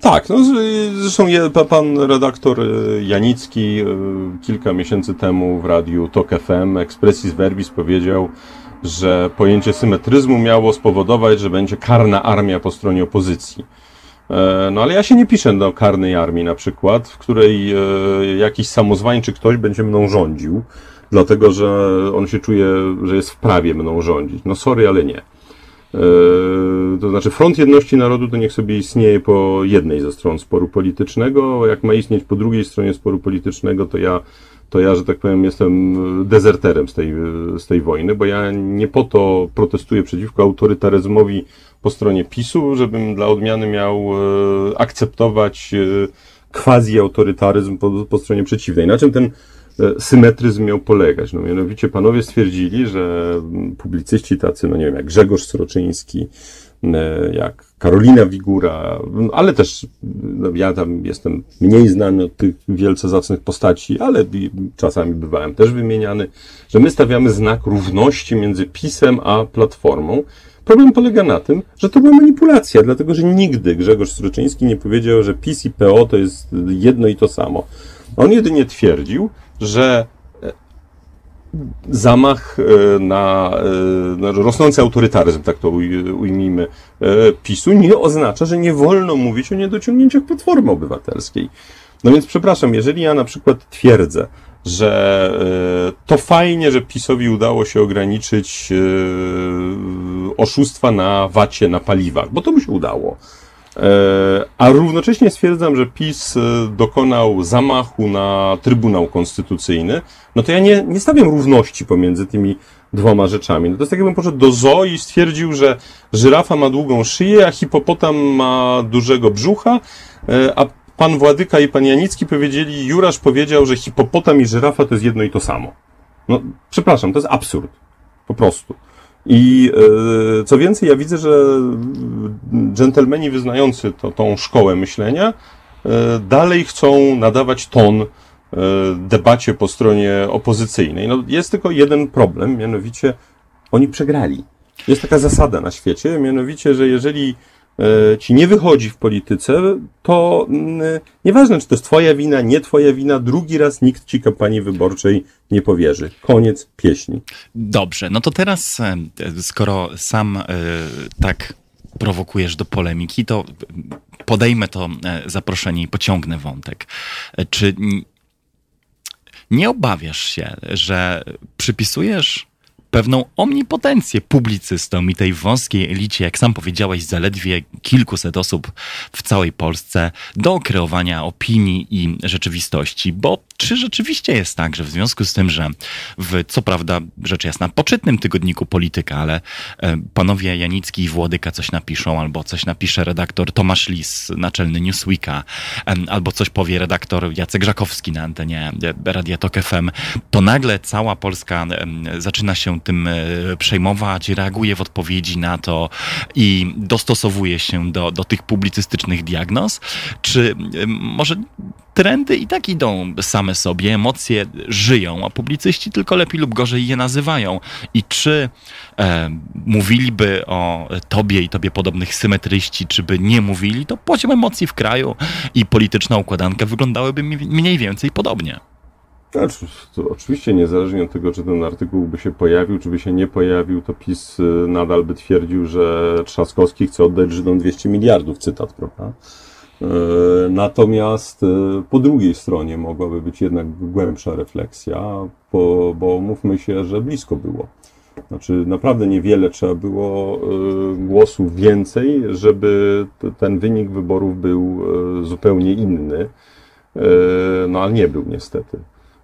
Tak, no zresztą je, pan redaktor Janicki kilka miesięcy temu w radiu TOK FM Expressis Verbis powiedział, że pojęcie symetryzmu miało spowodować, że będzie karna armia po stronie opozycji. E, no ale ja się nie piszę do karnej armii na przykład, w której e, jakiś samozwańczy ktoś będzie mną rządził, dlatego że on się czuje, że jest w prawie mną rządzić. No sorry, ale nie. E, to znaczy Front Jedności Narodu to niech sobie istnieje po jednej ze stron sporu politycznego, jak ma istnieć po drugiej stronie sporu politycznego, to ja to ja, że tak powiem, jestem dezerterem z tej, z tej wojny, bo ja nie po to protestuję przeciwko autorytaryzmowi po stronie PiSu, żebym dla odmiany miał e, akceptować e, quasi-autorytaryzm po, po stronie przeciwnej. Na czym ten e, symetryzm miał polegać? No mianowicie panowie stwierdzili, że publicyści tacy, no nie wiem, jak Grzegorz Sroczyński, jak Karolina Wigura, ale też no, ja tam jestem mniej znany od tych wielce zacnych postaci, ale czasami bywałem też wymieniany, że my stawiamy znak równości między PiSem a Platformą. Problem polega na tym, że to była manipulacja, dlatego że nigdy Grzegorz Struczyński nie powiedział, że PiS i PO to jest jedno i to samo. On jedynie twierdził, że zamach na, na rosnący autorytaryzm, tak to ujmijmy, PiSu, nie oznacza, że nie wolno mówić o niedociągnięciach Platformy Obywatelskiej. No więc przepraszam, jeżeli ja na przykład twierdzę, że to fajnie, że PiSowi udało się ograniczyć oszustwa na wacie, na paliwach, bo to mu się udało. E, a równocześnie stwierdzam, że PiS e, dokonał zamachu na Trybunał Konstytucyjny, no to ja nie, nie stawiam równości pomiędzy tymi dwoma rzeczami. No to jest tak jakbym poszedł do zoo i stwierdził, że żyrafa ma długą szyję, a hipopotam ma dużego brzucha, e, a pan Władyka i pan Janicki powiedzieli, Jurasz powiedział, że hipopotam i żyrafa to jest jedno i to samo. No, przepraszam, to jest absurd. Po prostu. I e, co więcej, ja widzę, że dżentelmeni wyznający to, tą szkołę myślenia e, dalej chcą nadawać ton e, debacie po stronie opozycyjnej. No, jest tylko jeden problem, mianowicie oni przegrali. Jest taka zasada na świecie, mianowicie, że jeżeli ci nie wychodzi w polityce, to mm, nieważne, czy to jest twoja wina, nie twoja wina, drugi raz nikt ci kampanii wyborczej nie powierzy. Koniec pieśni. Dobrze, no to teraz, e, skoro sam e, tak prowokujesz do polemiki, to podejmę to zaproszenie i pociągnę wątek. Czy nie obawiasz się, że przypisujesz pewną omnipotencję publicystom i tej wąskiej elicie, jak sam powiedziałeś, zaledwie kilkuset osób w całej Polsce do kreowania opinii i rzeczywistości. Bo czy rzeczywiście jest tak, że w związku z tym, że w, co prawda, rzecz jasna, poczytnym tygodniku polityka, ale e, panowie Janicki i Włodyka coś napiszą, albo coś napisze redaktor Tomasz Lis, naczelny Newsweeka, e, albo coś powie redaktor Jacek Żakowski na antenie Radia Tok FM, to nagle cała Polska e, zaczyna się tym e, przejmować, reaguje w odpowiedzi na to i dostosowuje się do, do tych publicystycznych diagnoz? Czy e, może trendy i tak idą same sobie, emocje żyją, a publicyści tylko lepiej lub gorzej je nazywają. I czy e, mówiliby o tobie i tobie podobnych symetryści, czy by nie mówili, to poziom emocji w kraju i polityczna układanka wyglądałyby mniej więcej podobnie. Znaczy, to oczywiście niezależnie od tego, czy ten artykuł by się pojawił, czy by się nie pojawił, to PiS y, nadal by twierdził, że Trzaskowski chce oddać Żydom 200 miliardów, cytat, prawda? E, natomiast y, po drugiej stronie mogłaby być jednak głębsza refleksja, bo, bo mówmy się, że blisko było. Znaczy, naprawdę niewiele trzeba było y, głosów więcej, żeby ten wynik wyborów był zupełnie inny. No, ale nie był niestety.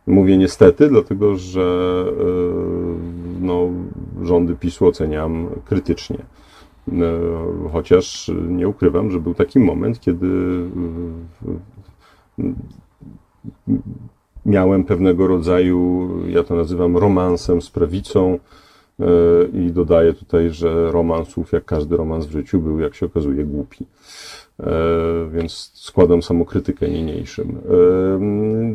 Mówię niestety, dlatego że e, no, rządy PiSu oceniam krytycznie. E, chociaż nie ukrywam, że był taki moment, kiedy e, miałem pewnego rodzaju, ja to nazywam romansem z prawicą i dodaję tutaj, że romansów, jak każdy romans w życiu, był, jak się okazuje, głupi. E, więc składam samokrytykę niniejszym. E,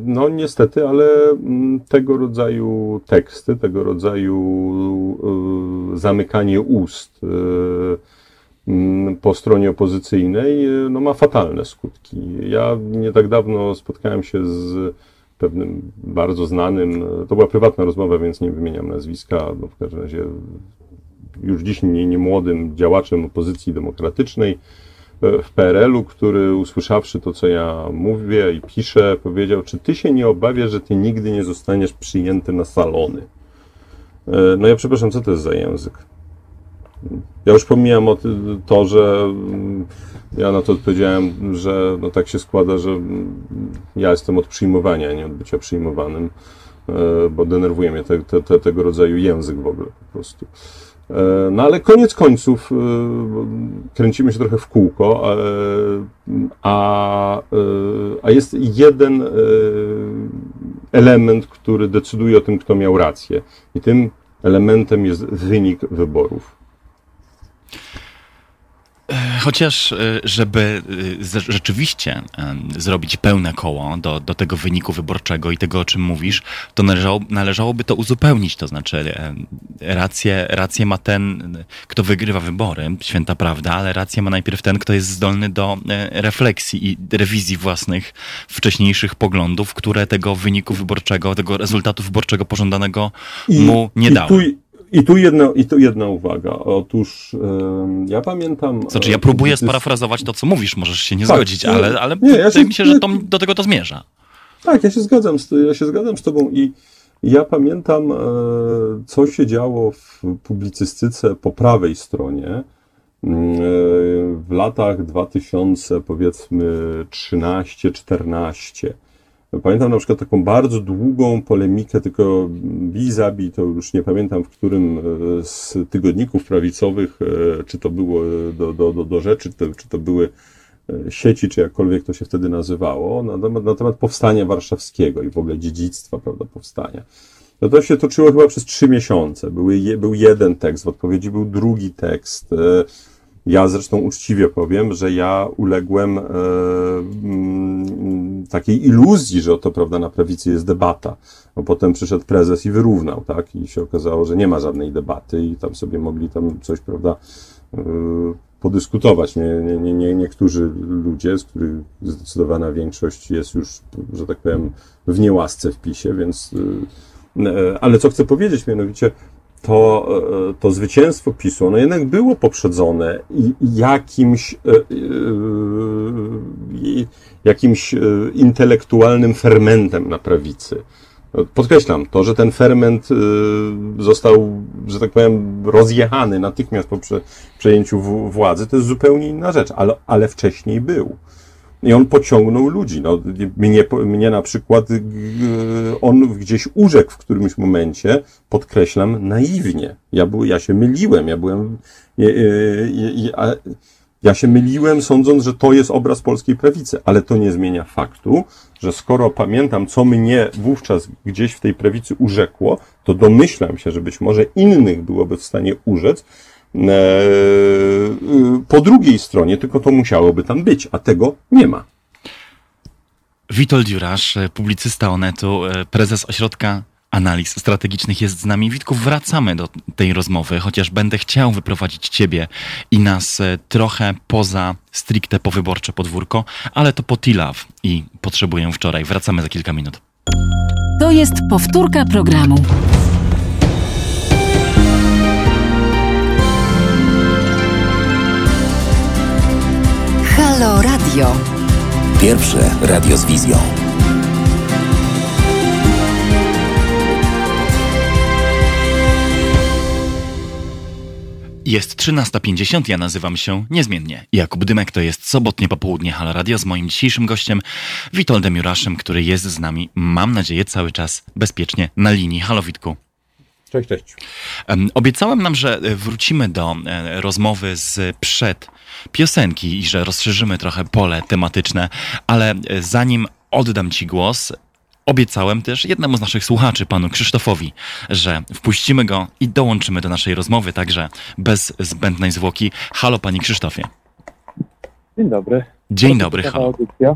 no niestety, ale mm, tego rodzaju teksty, tego rodzaju e, zamykanie ust mm, po stronie opozycyjnej no, ma fatalne skutki. Ja nie tak dawno spotkałem się z pewnym bardzo znanym, to była prywatna rozmowa, więc nie wymieniam nazwiska, no w każdym razie już dziś nie, nie młodym działaczem opozycji demokratycznej, w PRL-u, który usłyszawszy to, co ja mówię i piszę, powiedział, czy ty się nie obawiasz, że ty nigdy nie zostaniesz przyjęty na salony? E, no ja przepraszam, co to jest za język? Ja już pomijam to, że mm, ja na to odpowiedziałem, że no tak się składa, że mm, ja jestem od przyjmowania, nie od bycia przyjmowanym, e, bo denerwuje mnie te, te, te, tego rodzaju język w ogóle po prostu. E, no ale koniec końców e, kręcimy się trochę w kółko, e, a, a jest jeden element, który decyduje o tym, kto miał rację. I tym elementem jest wynik wyborów. Chociaż, y, żeby y, rzeczywiście zrobić pełne koło do, do tego wyniku wyborczego i tego, o czym mówisz, to należało, należałoby to uzupełnić. To znaczy, rację, rację ma ten, kto wygrywa wybory, święta prawda, ale rację ma najpierw ten, kto jest zdolny do e, refleksji i rewizji własnych wcześniejszych poglądów, które tego wyniku wyborczego, tego rezultatu wyborczego pożądanego I, mu nie dały. I tu jedna, i tu jedna uwaga. Otóż ja pamiętam. Znaczy, ja próbuję jest... sparafrazować to, co mówisz, możesz się nie tak, zgodzić, ale, ale nie, ja się, mi się, że to, do tego to zmierza. Tak, ja się zgadzam z, ja się zgadzam z tobą i ja pamiętam, e, co się działo w publicystyce po prawej stronie mm, e, w latach 2000, powiedzmy 13-14 Pamiętam na przykład taką bardzo długą polemikę, tylko vis-a-vis, to już nie pamiętam w którym e, z tygodników prawicowych, e, czy to było do, do, do, do rzeczy, czy to, czy to były e, sieci, czy jakkolwiek to się wtedy nazywało, na temat, na temat powstania warszawskiego i w ogóle dziedzictwa, prawda, powstania. No to się toczyło chyba przez trzy miesiące. Były, był jeden tekst, w odpowiedzi był drugi tekst. Ja zresztą uczciwie powiem, że ja uległem e, mm, takiej iluzji, że oto, prawda, na prawicy jest debata. Bo potem przyszedł prezes i wyrównał, tak? I się okazało, że nie ma żadnej debaty i tam sobie mogli tam coś, prawda, e, podyskutować. Nie, nie, nie, nie, niektórzy ludzie, z których zdecydowana większość jest już, że tak powiem, w niełasce w PiSie, więc... E, e ale co chcę powiedzieć, mianowicie to, e, to zwycięstwo PiSu, ono jednak było poprzedzone jakimś, e, e, jakimś intelektualnym fermentem na prawicy. Podkreślam, to, że ten ferment został, że tak powiem, rozjechany natychmiast po przejęciu władzy, to jest zupełnie inna rzecz, ale, ale wcześniej był. I on pociągnął ludzi. No, mnie, mnie na przykład on gdzieś urzekł w którymś momencie, podkreślam, naiwnie. Ja, był, ja się myliłem, ja byłem. Ja, ja, ja się myliłem, sądząc, że to jest obraz polskiej prawicy, ale to nie zmienia faktu, że skoro pamiętam, co mnie wówczas gdzieś w tej prawicy urzekło, to domyślam się, że być może innych byłoby w stanie urzec, E, po drugiej stronie, tylko to musiałoby tam być, a tego nie ma. Witold Jurasz, publicysta Onetu, e, prezes ośrodka analiz strategicznych jest z nami. Witku, wracamy do tej rozmowy, chociaż będę chciał wyprowadzić ciebie i nas e, trochę poza stricte powyborcze podwórko, ale to po Tilaw i potrzebuję wczoraj. Wracamy za kilka minut. To jest powtórka programu. Halo Radio. Pierwsze radio z wizją. Jest 13.50, ja nazywam się niezmiennie Jakub Dymek, to jest sobotnie popołudnie Halo Radio z moim dzisiejszym gościem Witoldem Juraszem, który jest z nami, mam nadzieję, cały czas bezpiecznie na linii. Halo Witku. Cześć, cześć. Obiecałem nam, że wrócimy do e, rozmowy z przed piosenki i że rozszerzymy trochę pole tematyczne, ale e, zanim oddam Ci głos, obiecałem też jednemu z naszych słuchaczy, panu Krzysztofowi, że wpuścimy go i dołączymy do naszej rozmowy, także bez zbędnej zwłoki. Halo, panie Krzysztofie. Dzień dobry. Dzień dobry, halo. Audycja.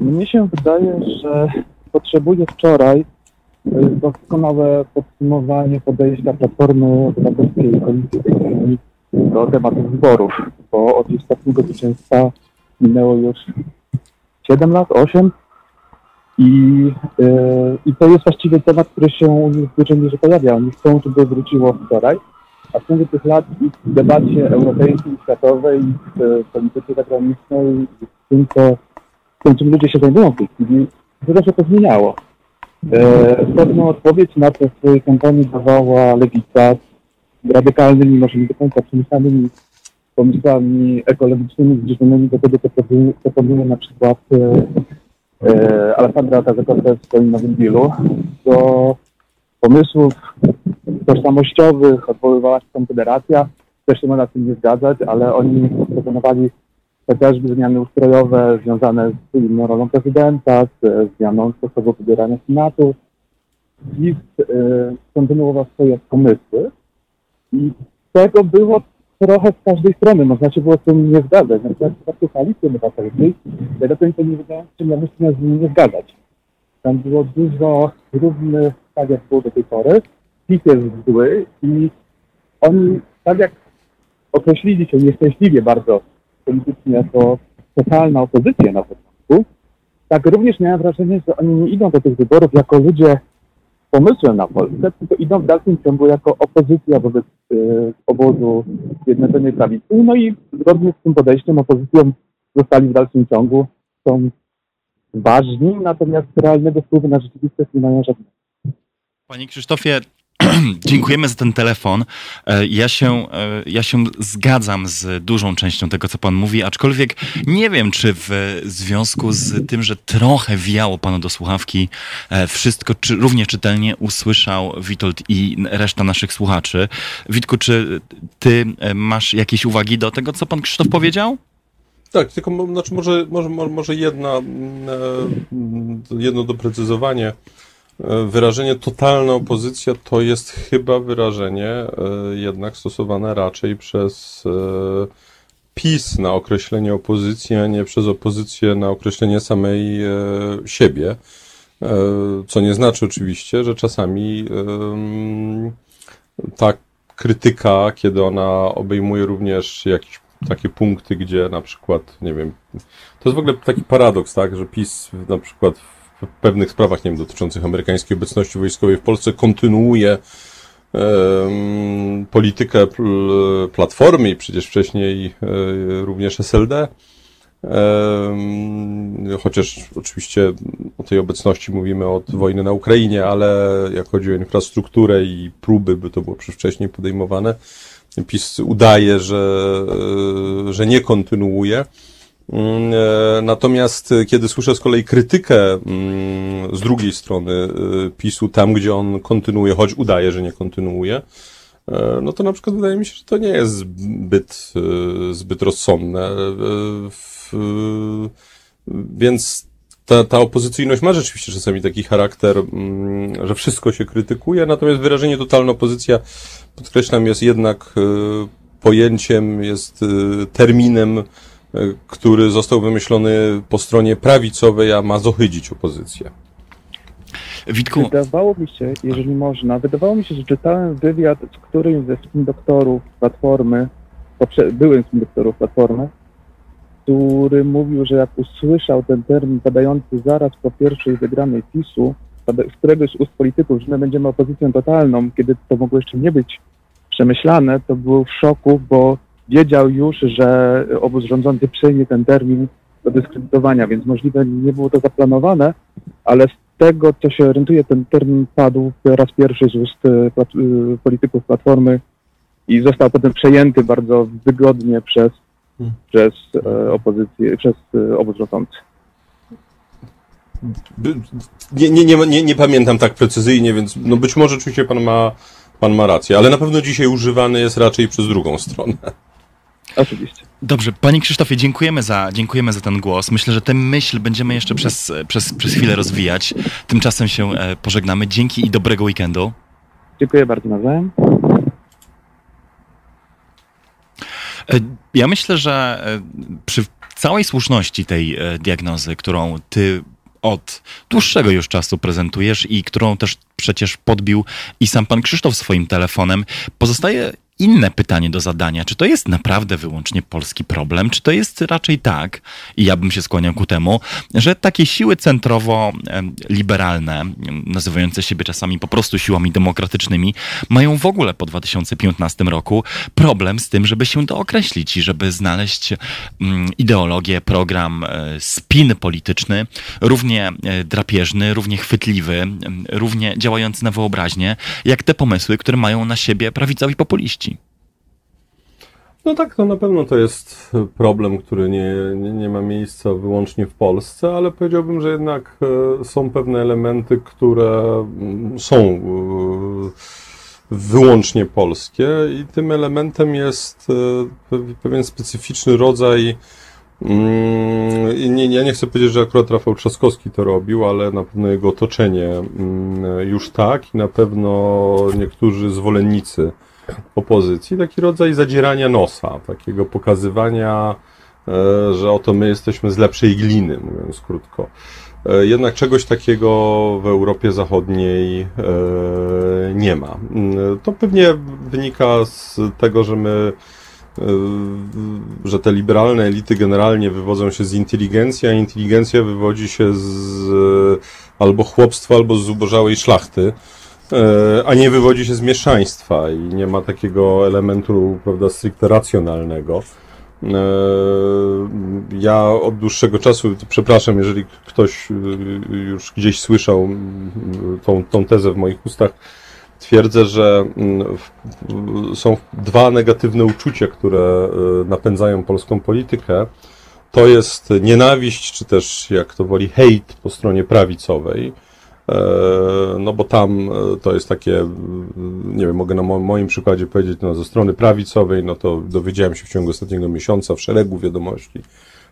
Mnie się wydaje, że potrzebuję wczoraj doskonałe podsumowanie podejścia Platformy Obywatelskiej i Koalicji do tematu wyborów, bo od ostatniego zwycięstwa minęło już 7 lat, 8 i, yy, i to jest właściwie temat, który się u nich zwyczajnie że pojawia. Oni chcą, żeby wróciło wczoraj, a w ciągu tych lat w debacie europejskiej, światowej, w polityce zagranicznej, w tym, co, w tym, czym ludzie się zajmują w tej chwili, to się to zmieniało. E, pewną odpowiedź na to w swojej kampanii dawała Lewica z radykalnymi, może nie do końca przemyślanymi pomysłami ekologicznymi zbliżonymi do tego, co proponuje na przykład e, e, Alessandra Kazakosa w swoim nowym dealu, do pomysłów tożsamościowych odwoływała się Konfederacja. Też się można z tym nie zgadzać, ale oni proponowali chociażby zmiany ustrojowe związane z inną rolą prezydenta, z zmianą sposobu wybierania senatu. PiS y, kontynuował swoje pomysły i tego było trochę z każdej strony, można się było z tym nie zgadzać. Na przykład w przypadku Koalicji Obywatelskiej, ja do końca nie wiedziałem, czy ja muszę z nimi nie zgadzać. Tam było dużo równych, tak jak było do tej pory. PiS jest zły i oni, tak jak określili się nieszczęśliwie bardzo politycznie jako totalna opozycja na początku, tak również miałem wrażenie, że oni nie idą do tych wyborów jako ludzie z pomysłem na Polskę, tylko idą w dalszym ciągu jako opozycja wobec y, obozu Zjednoczonej Prawicy. No i zgodnie z tym podejściem opozycją zostali w dalszym ciągu. Są ważni, natomiast realnego wpływu na rzeczywistość nie mają żadnego. Panie Krzysztofie, dziękujemy za ten telefon. E, ja się, e, ja się zgadzam z dużą częścią tego, co pan mówi, aczkolwiek nie wiem, czy w związku z tym, że trochę wiało panu do słuchawki, e, wszystko czy, równie czytelnie usłyszał Witold i reszta naszych słuchaczy. Witku, czy ty masz jakieś uwagi do tego, co pan Krzysztof powiedział? Tak, tylko znaczy może, może, może jedna, mm, jedno doprecyzowanie. E, wyrażenie totalna opozycja to jest chyba wyrażenie e, jednak stosowane raczej przez e, PiS na określenie opozycji, a nie przez opozycję na określenie samej siebie. Co nie znaczy oczywiście, że czasami ta krytyka, kiedy ona obejmuje również jakieś takie punkty, gdzie na przykład, nie wiem, to jest w ogóle taki paradoks, tak, że PiS na przykład w pewnych sprawach, nie wiem, dotyczących amerykańskiej obecności wojskowej w Polsce kontynuuje politykę pl Platformy i przecież wcześniej um, również SLD. Chociaż oczywiście o tej obecności mówimy od wojny na Ukrainie, ale jak chodzi o infrastrukturę i próby, by to było już wcześniej podejmowane, PiS udaje, że, że nie kontynuuje. Mm, e, natomiast e, kiedy słyszę z kolei krytykę mm, z drugiej strony e, PiSu, tam gdzie on kontynuuje, choć udaje, że nie kontynuuje, no to na przykład wydaje mi się, że to nie jest zbyt, zbyt rozsądne. Więc ta, ta opozycyjność ma rzeczywiście czasami taki charakter, mm, że wszystko się krytykuje, natomiast wyrażenie totalna opozycja, podkreślam, jest jednak pojęciem, jest terminem, który został wymyślony po stronie prawicowej, a ma zohydzić opozycję. Witku. Wydawało mi się, jeżeli można, wydawało mi się, że czytałem wywiad z którymś ze doktorów Platformy, byłym doktorów Platformy, który mówił, że jak usłyszał ten termin padający zaraz po pierwszej wygranej PiSu, z któregoś z ust polityków, że my będziemy opozycją totalną, kiedy to mogło jeszcze nie być przemyślane, to był w szoku, bo wiedział już, że obóz rządzący przyjmie ten termin do dyskredytowania, więc możliwe nie było to zaplanowane, ale z tego, co się orientuje, ten termin padł po raz pierwszy z ust plat e, polityków Platformy i został potem przejęty bardzo wygodnie przez, hmm. przez e, opozycję, przez obóz rządzący. Nie, nie, nie, nie, nie pamiętam tak precyzyjnie, więc no być może oczywiście pan ma, pan ma rację, ale na pewno dzisiaj używany jest raczej przez drugą stronę. Oczywiście. Dobrze, Panie Krzysztofie, dziękujemy za, dziękujemy za ten głos. Myślę, że tę myśl będziemy jeszcze przez, przez, przez chwilę rozwijać. Tymczasem się e, pożegnamy. Dzięki i dobrego weekendu. Dziękuję bardzo nawzajem. E, ja myślę, że e, przy całej słuszności tej diagnozy, którą ty od dłuższego już czasu prezentujesz i którą też przecież podbił i sam pan Krzysztof swoim telefonem, pozostaje inne pytanie do zadania. Czy to jest naprawdę wyłącznie polski problem? Czy to jest raczej tak, i ja bym się skłaniał ku temu, że takie siły centrowo-liberalne, nazywające siebie czasami po prostu siłami demokratycznymi, mają w ogóle po 2015 roku problem z tym, żeby się dookreślić i żeby znaleźć mm, ideologię, program, e, spin polityczny, równie e, drapieżny, równie chwytliwy, równie działający na wyobraźnię, jak te pomysły, które mają na siebie prawicowi populiści. No tak, to na pewno to jest problem, który nie, nie, nie, ma miejsca wyłącznie w Polsce, ale powiedziałbym, że jednak e, są pewne elementy, które mm, są e, wyłącznie polskie i tym elementem jest e, pewien specyficzny rodzaj mm, nie, ja nie chcę powiedzieć, że akurat Rafał Trzaskowski to robił, ale na pewno jego otoczenie mm, już tak i na pewno niektórzy zwolennicy opozycji, taki rodzaj zadzierania nosa, takiego pokazywania, e, że oto my jesteśmy z lepszej gliny, mówiąc krótko. E, jednak czegoś takiego w Europie Zachodniej e, nie ma. To pewnie wynika z tego, że my że te liberalne elity generalnie wywodzą się z inteligencji, a inteligencja wywodzi się z albo chłopstwa, albo z zubożałej szlachty, a nie wywodzi się z mieszaństwa i nie ma takiego elementu, prawda, stricte racjonalnego. E, ja od dłuższego czasu, przepraszam, jeżeli ktoś e, już gdzieś słyszał tą, tą tezę w moich ustach, twierdzę, że są dwa negatywne uczucia, które napędzają polską politykę to jest nienawiść, czy też jak to woli hejt po stronie prawicowej. E, no bo tam e, to jest takie, nie wiem, mogę na moim przykładzie powiedzieć, no ze strony prawicowej, no to dowiedziałem się w ciągu ostatniego miesiąca w szeregu wiadomości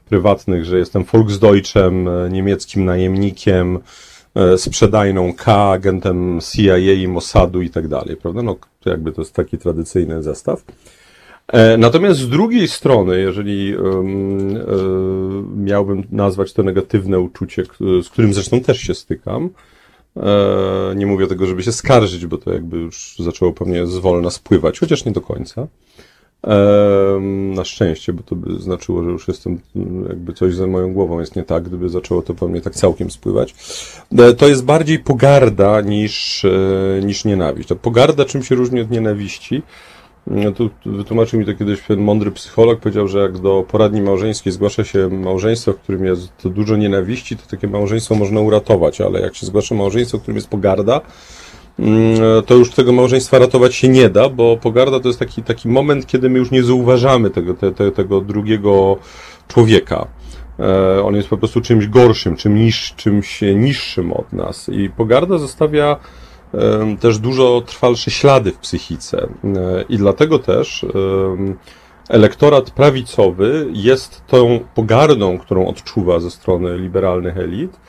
prywatnych, że jestem Volksdeutschem, e, niemieckim najemnikiem, sprzedajną K, agentem CIA i Mossadu i tak dalej, prawda? No to jakby to jest taki tradycyjny zestaw. Natomiast z drugiej strony, jeżeli miałbym nazwać to negatywne uczucie, z którym zresztą też się stykam, nie mówię tego, żeby się skarżyć, bo to jakby już zaczęło pewnie zwolna spływać, chociaż nie do końca. Na szczęście, bo to by znaczyło, że już jestem, jakby coś za moją głową jest nie tak, gdyby zaczęło to pewnie tak całkiem spływać. To jest bardziej pogarda niż, niż nienawiść. Ta pogarda czym się różni od nienawiści? No tu wytłumaczył mi to kiedyś pewien mądry psycholog, powiedział, że jak do poradni małżeńskiej zgłasza się małżeństwo, w którym jest dużo nienawiści, to takie małżeństwo można uratować, ale jak się zgłasza małżeństwo, w którym jest pogarda, mm, to już tego małżeństwa ratować się nie da, bo pogarda to jest taki, taki moment, kiedy my już nie zauważamy tego, te, te, tego drugiego człowieka. E, on jest po prostu czymś gorszym, czym niż, czymś niższym od nas. I pogarda zostawia też dużo trwalsze ślady w psychice. E, I dlatego też elektorat prawicowy jest tą pogardą, którą odczuwa ze strony liberalnych elit,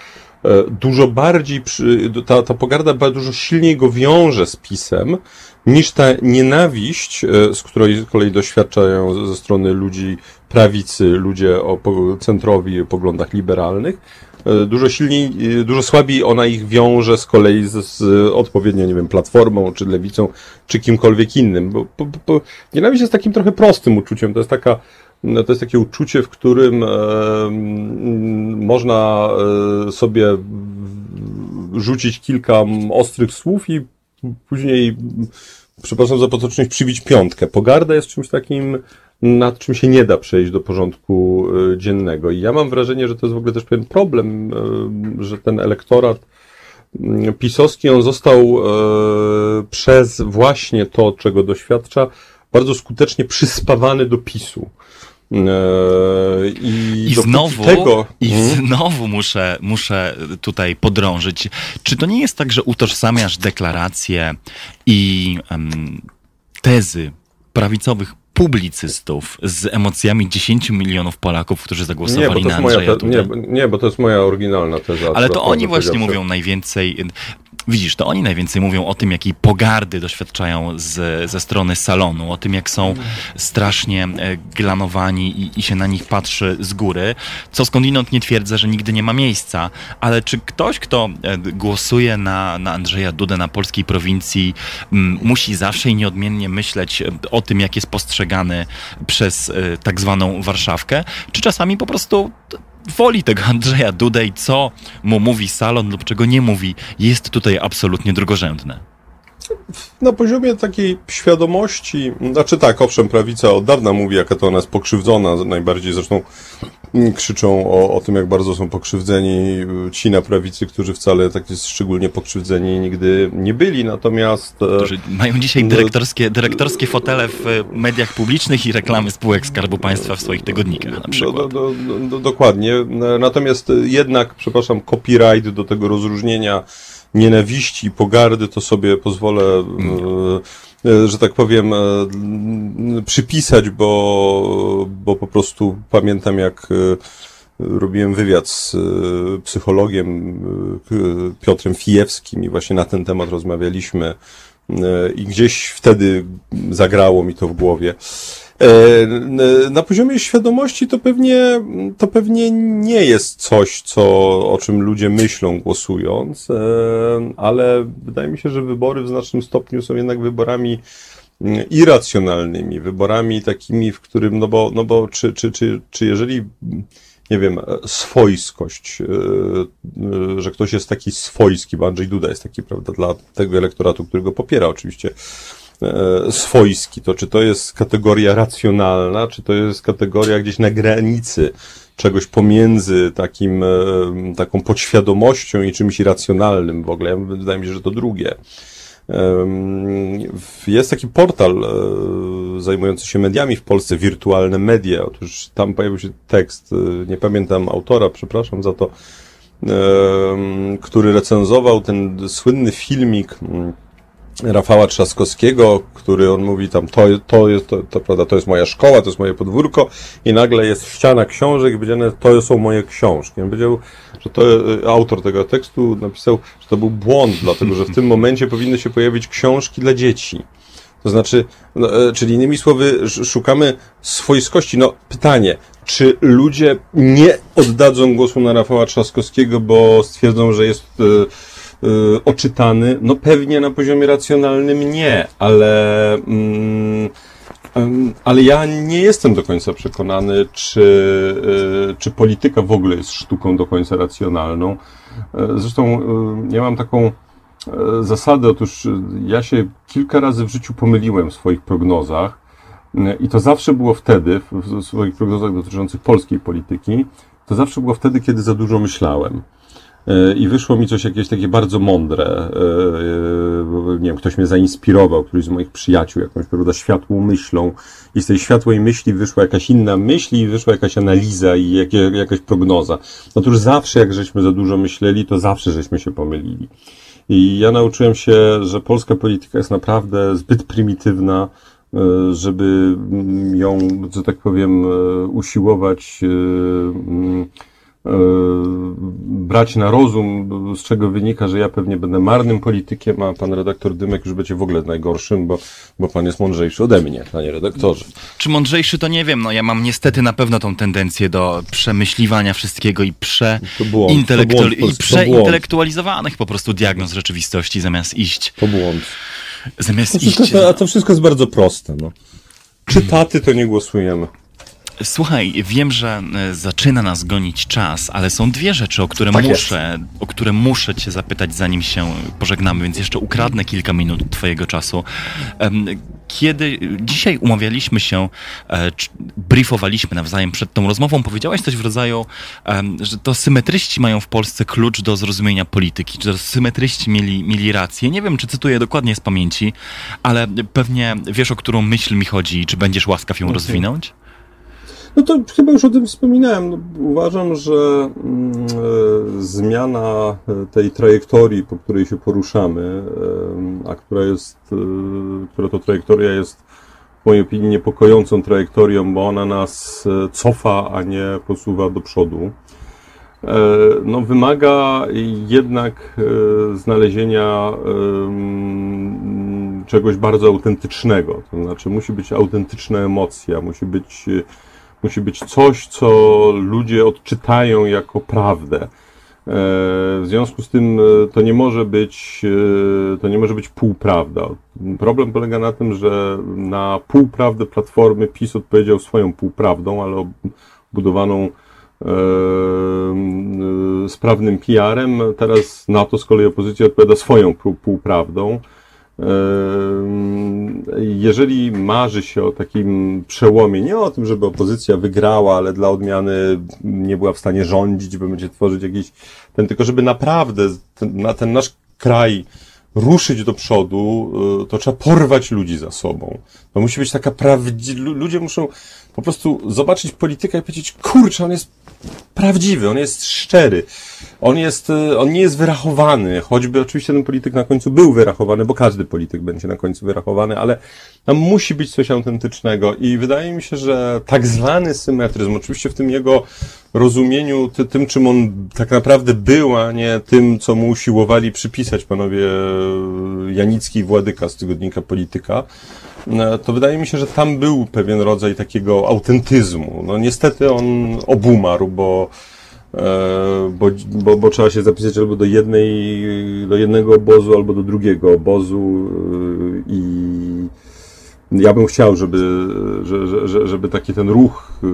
e, dużo bardziej, ta, ta pogarda dużo silniej go wiąże z pisem, niż ta nienawiść, e, z której z kolei doświadczają ze strony ludzi prawicy, ludzie o centrowi poglądach liberalnych, dużo silniej, e, dużo słabiej ona ich wiąże z kolei z, z odpowiednio, nie wiem, platformą, czy lewicą, czy kimkolwiek innym, bo, bo, bo nienawiść jest takim trochę prostym uczuciem, to jest taka, no, to jest takie uczucie, w którym e, można e, sobie rzucić kilka ostrych słów i później, przepraszam za potoczność, przybić piątkę. Pogarda jest czymś takim nad czym się nie da przejść do porządku e, dziennego. I ja mam wrażenie, że to jest w ogóle też pewien problem, e, że ten elektorat mm, pisowski, on został e, przez właśnie to, czego doświadcza, bardzo skutecznie przyspawany do PiSu. I, I znowu, tego... i hmm? znowu muszę, muszę tutaj podrążyć. Czy to nie jest tak, że utożsamiasz deklaracje i um, tezy prawicowych publicystów z emocjami 10 milionów Polaków, którzy zagłosowali nie, na Andrzeja te, nie, nie, bo to jest moja oryginalna teza. Ale to oni właśnie mówią najwięcej widzisz, to oni najwięcej mówią o tym, jakiej pogardy doświadczają z, ze strony salonu, o tym, jak są strasznie e, glanowani i, i się na nich patrzy z góry, co skądinąd nie twierdzę, że nigdy nie ma miejsca, ale czy ktoś, kto e, głosuje na, na Andrzeja Dudę na polskiej prowincji, m, musi zawsze i nieodmiennie myśleć e, o tym, jak jest postrzegany przez tak zwaną Warszawkę, czy czasami po prostu woli tego Andrzeja Dudę i co mu mówi salon lub czego nie mówi, jest tutaj absolutnie drugorzędne. Na poziomie takiej świadomości, znaczy tak, owszem, prawica od dawna mówi, jaka to ona jest pokrzywdzona, najbardziej zresztą krzyczą o, o tym, jak bardzo są pokrzywdzeni. Ci na prawicy, którzy wcale tak szczególnie pokrzywdzeni nigdy nie byli, natomiast... E, którzy mają dzisiaj dyrektorskie, dyrektorskie fotele w mediach publicznych i reklamy spółek Skarbu Państwa w swoich tygodnikach na przykład. Do, do, do, dokładnie, natomiast jednak, przepraszam, copyright do tego rozróżnienia nienawiści pogardy, to sobie pozwolę... Mm. E, że tak powiem, e, przypisać, bo, bo po prostu pamiętam jak e, robiłem wywiad z psychologiem Piotrem Fijewskim i właśnie na ten temat rozmawialiśmy I gdzieś wtedy zagrało mi to w głowie. Na poziomie świadomości to pewnie, to pewnie nie jest coś, co, o czym ludzie myślą głosując, ale wydaje mi się, że wybory w znacznym stopniu są jednak wyborami irracjonalnymi, wyborami takimi, w którym, no bo, no bo czy, czy, czy, czy jeżeli, nie wiem, swojskość, e, e, że ktoś jest taki swojski, bo Andrzej Duda jest taki, prawda, dla tego elektoratu, który go popiera oczywiście, e, swojski, to czy to jest kategoria racjonalna, czy to jest kategoria gdzieś na granicy czegoś pomiędzy takim, taką podświadomością i czymś irracjonalnym w ogóle. Wydaje mi się, że to drugie. Jest taki portal e, zajmujący się mediami w Polsce, wirtualne media. Otóż tam pojawił się tekst, e, nie pamiętam autora, przepraszam za to, który recenzował ten słynny filmik Rafała Trzaskowskiego, który on mówi tam, to, to jest, to, to, prawda, to jest moja szkoła, to jest moje podwórko i nagle jest ściana książek powiedziane, to są moje książki. On powiedział, że to e, autor tego tekstu napisał, że to był błąd, dlatego że w tym momencie powinny się pojawić książki dla dzieci. To znaczy, no, e, czyli innymi słowy, szukamy swojskości. No, pytanie, czy ludzie nie oddadzą głosu na Rafała Trzaskowskiego, bo stwierdzą, że jest y, oczytany? No pewnie na poziomie racjonalnym nie, ale mm, ale ja nie jestem do końca przekonany, czy, y, czy polityka w ogóle jest sztuką do końca racjonalną. E, zresztą y, ja mam taką e, zasadę, otóż ja się kilka razy w życiu pomyliłem w swoich prognozach i to zawsze było wtedy, w swoich prognozach dotyczących polskiej polityki, to zawsze było wtedy, kiedy za dużo myślałem. I wyszło mi coś jakieś takie bardzo mądre. E, e, nie wiem, ktoś mnie zainspirował, któryś z moich przyjaciół, jakąś, prawda, światłą myślą. I z tej światłej myśli wyszła jakaś inna myśl i wyszła jakaś analiza i jak, jakaś prognoza. Otóż zawsze, jak żeśmy za dużo myśleli, to zawsze żeśmy się pomylili. I ja nauczyłem się, że polska polityka jest naprawdę zbyt prymitywna, e, żeby ją, że tak powiem, usiłować E, brać na rozum, z czego wynika, że ja pewnie będę marnym politykiem, a pan redaktor Dymek już będzie w ogóle najgorszym, bo, bo pan jest mądrzejszy ode mnie, panie redaktorze. Czy mądrzejszy to nie wiem, no ja mam niestety na pewno tą tendencję do przemyśliwania wszystkiego i, prze i przeintelektualizowanych po prostu diagnoz rzeczywistości zamiast iść. To błąd. Zamiast to iść. a to wszystko jest bardzo proste. No. Czytaty to nie głosujemy. Słuchaj, wiem, że e, zaczyna nas gonić czas, ale są dwie rzeczy, o które tak muszę, jest. o które muszę cię zapytać, zanim się pożegnamy, więc jeszcze ukradnę kilka minut twojego czasu. Kiedy dzisiaj umawialiśmy się, e, briefowaliśmy nawzajem przed tą rozmową, powiedziałaś coś w rodzaju, że to symetryści mają w Polsce klucz do zrozumienia polityki, że symetryści mieli, mieli rację. Nie wiem, czy cytuję dokładnie z pamięci, ale pewnie wiesz, o którą myśl mi chodzi, czy będziesz łaskaw ją okay. rozwinąć? No to chyba już o tym wspominałem. No, uważam, że mm, e, zmiana e, tej trajektorii, po której się poruszamy, e, a która jest, która to trajektoria jest w mojej opinii niepokojącą trajektorią, bo ona nas cofa, a nie posuwa do przodu. No, wymaga jednak znalezienia czegoś bardzo autentycznego. To znaczy, musi być autentyczna emocja, musi być musi być coś, co ludzie odczytają jako prawdę. E, w związku z tym e, to nie może być, e, to nie może być półprawda. Problem polega na tym, że na półprawdę Platformy PiS odpowiedział swoją półprawdą, ale budowaną sprawnym PR-em. Teraz na to z kolei opozycja odpowiada swoją półprawdą. Jeżeli marzy się o takim przełomie, nie o tym, żeby opozycja wygrała, ale dla odmiany nie była w stanie rządzić, by będzie tworzyć jakiś ten, tylko żeby naprawdę na ten nasz kraj ruszyć do przodu, y, to trzeba porwać ludzi za sobą. To musi być taka prawdziwa, ludzie muszą po prostu zobaczyć politykę i powiedzieć, kurczę, on jest prawdziwy, on jest szczery, on jest, y, on nie jest wyrachowany, choćby oczywiście ten polityk na końcu był wyrachowany, bo każdy polityk będzie na końcu wyrachowany, ale tam musi być coś autentycznego i wydaje mi się, że tak zwany symetryzm, oczywiście w tym jego rozumieniu, ty, tym czym on tak naprawdę był, a nie tym, co mu usiłowali przypisać panowie Janicki i Władyka z tygodnika Polityka, e, to wydaje mi się, że tam był pewien rodzaj takiego autentyzmu. No niestety on obumarł, bo e, bo, bo, bo trzeba się zapisać albo do jednej, do jednego obozu, albo do drugiego obozu e, i ja bym chciał, żeby, że, że, żeby taki ten ruch y,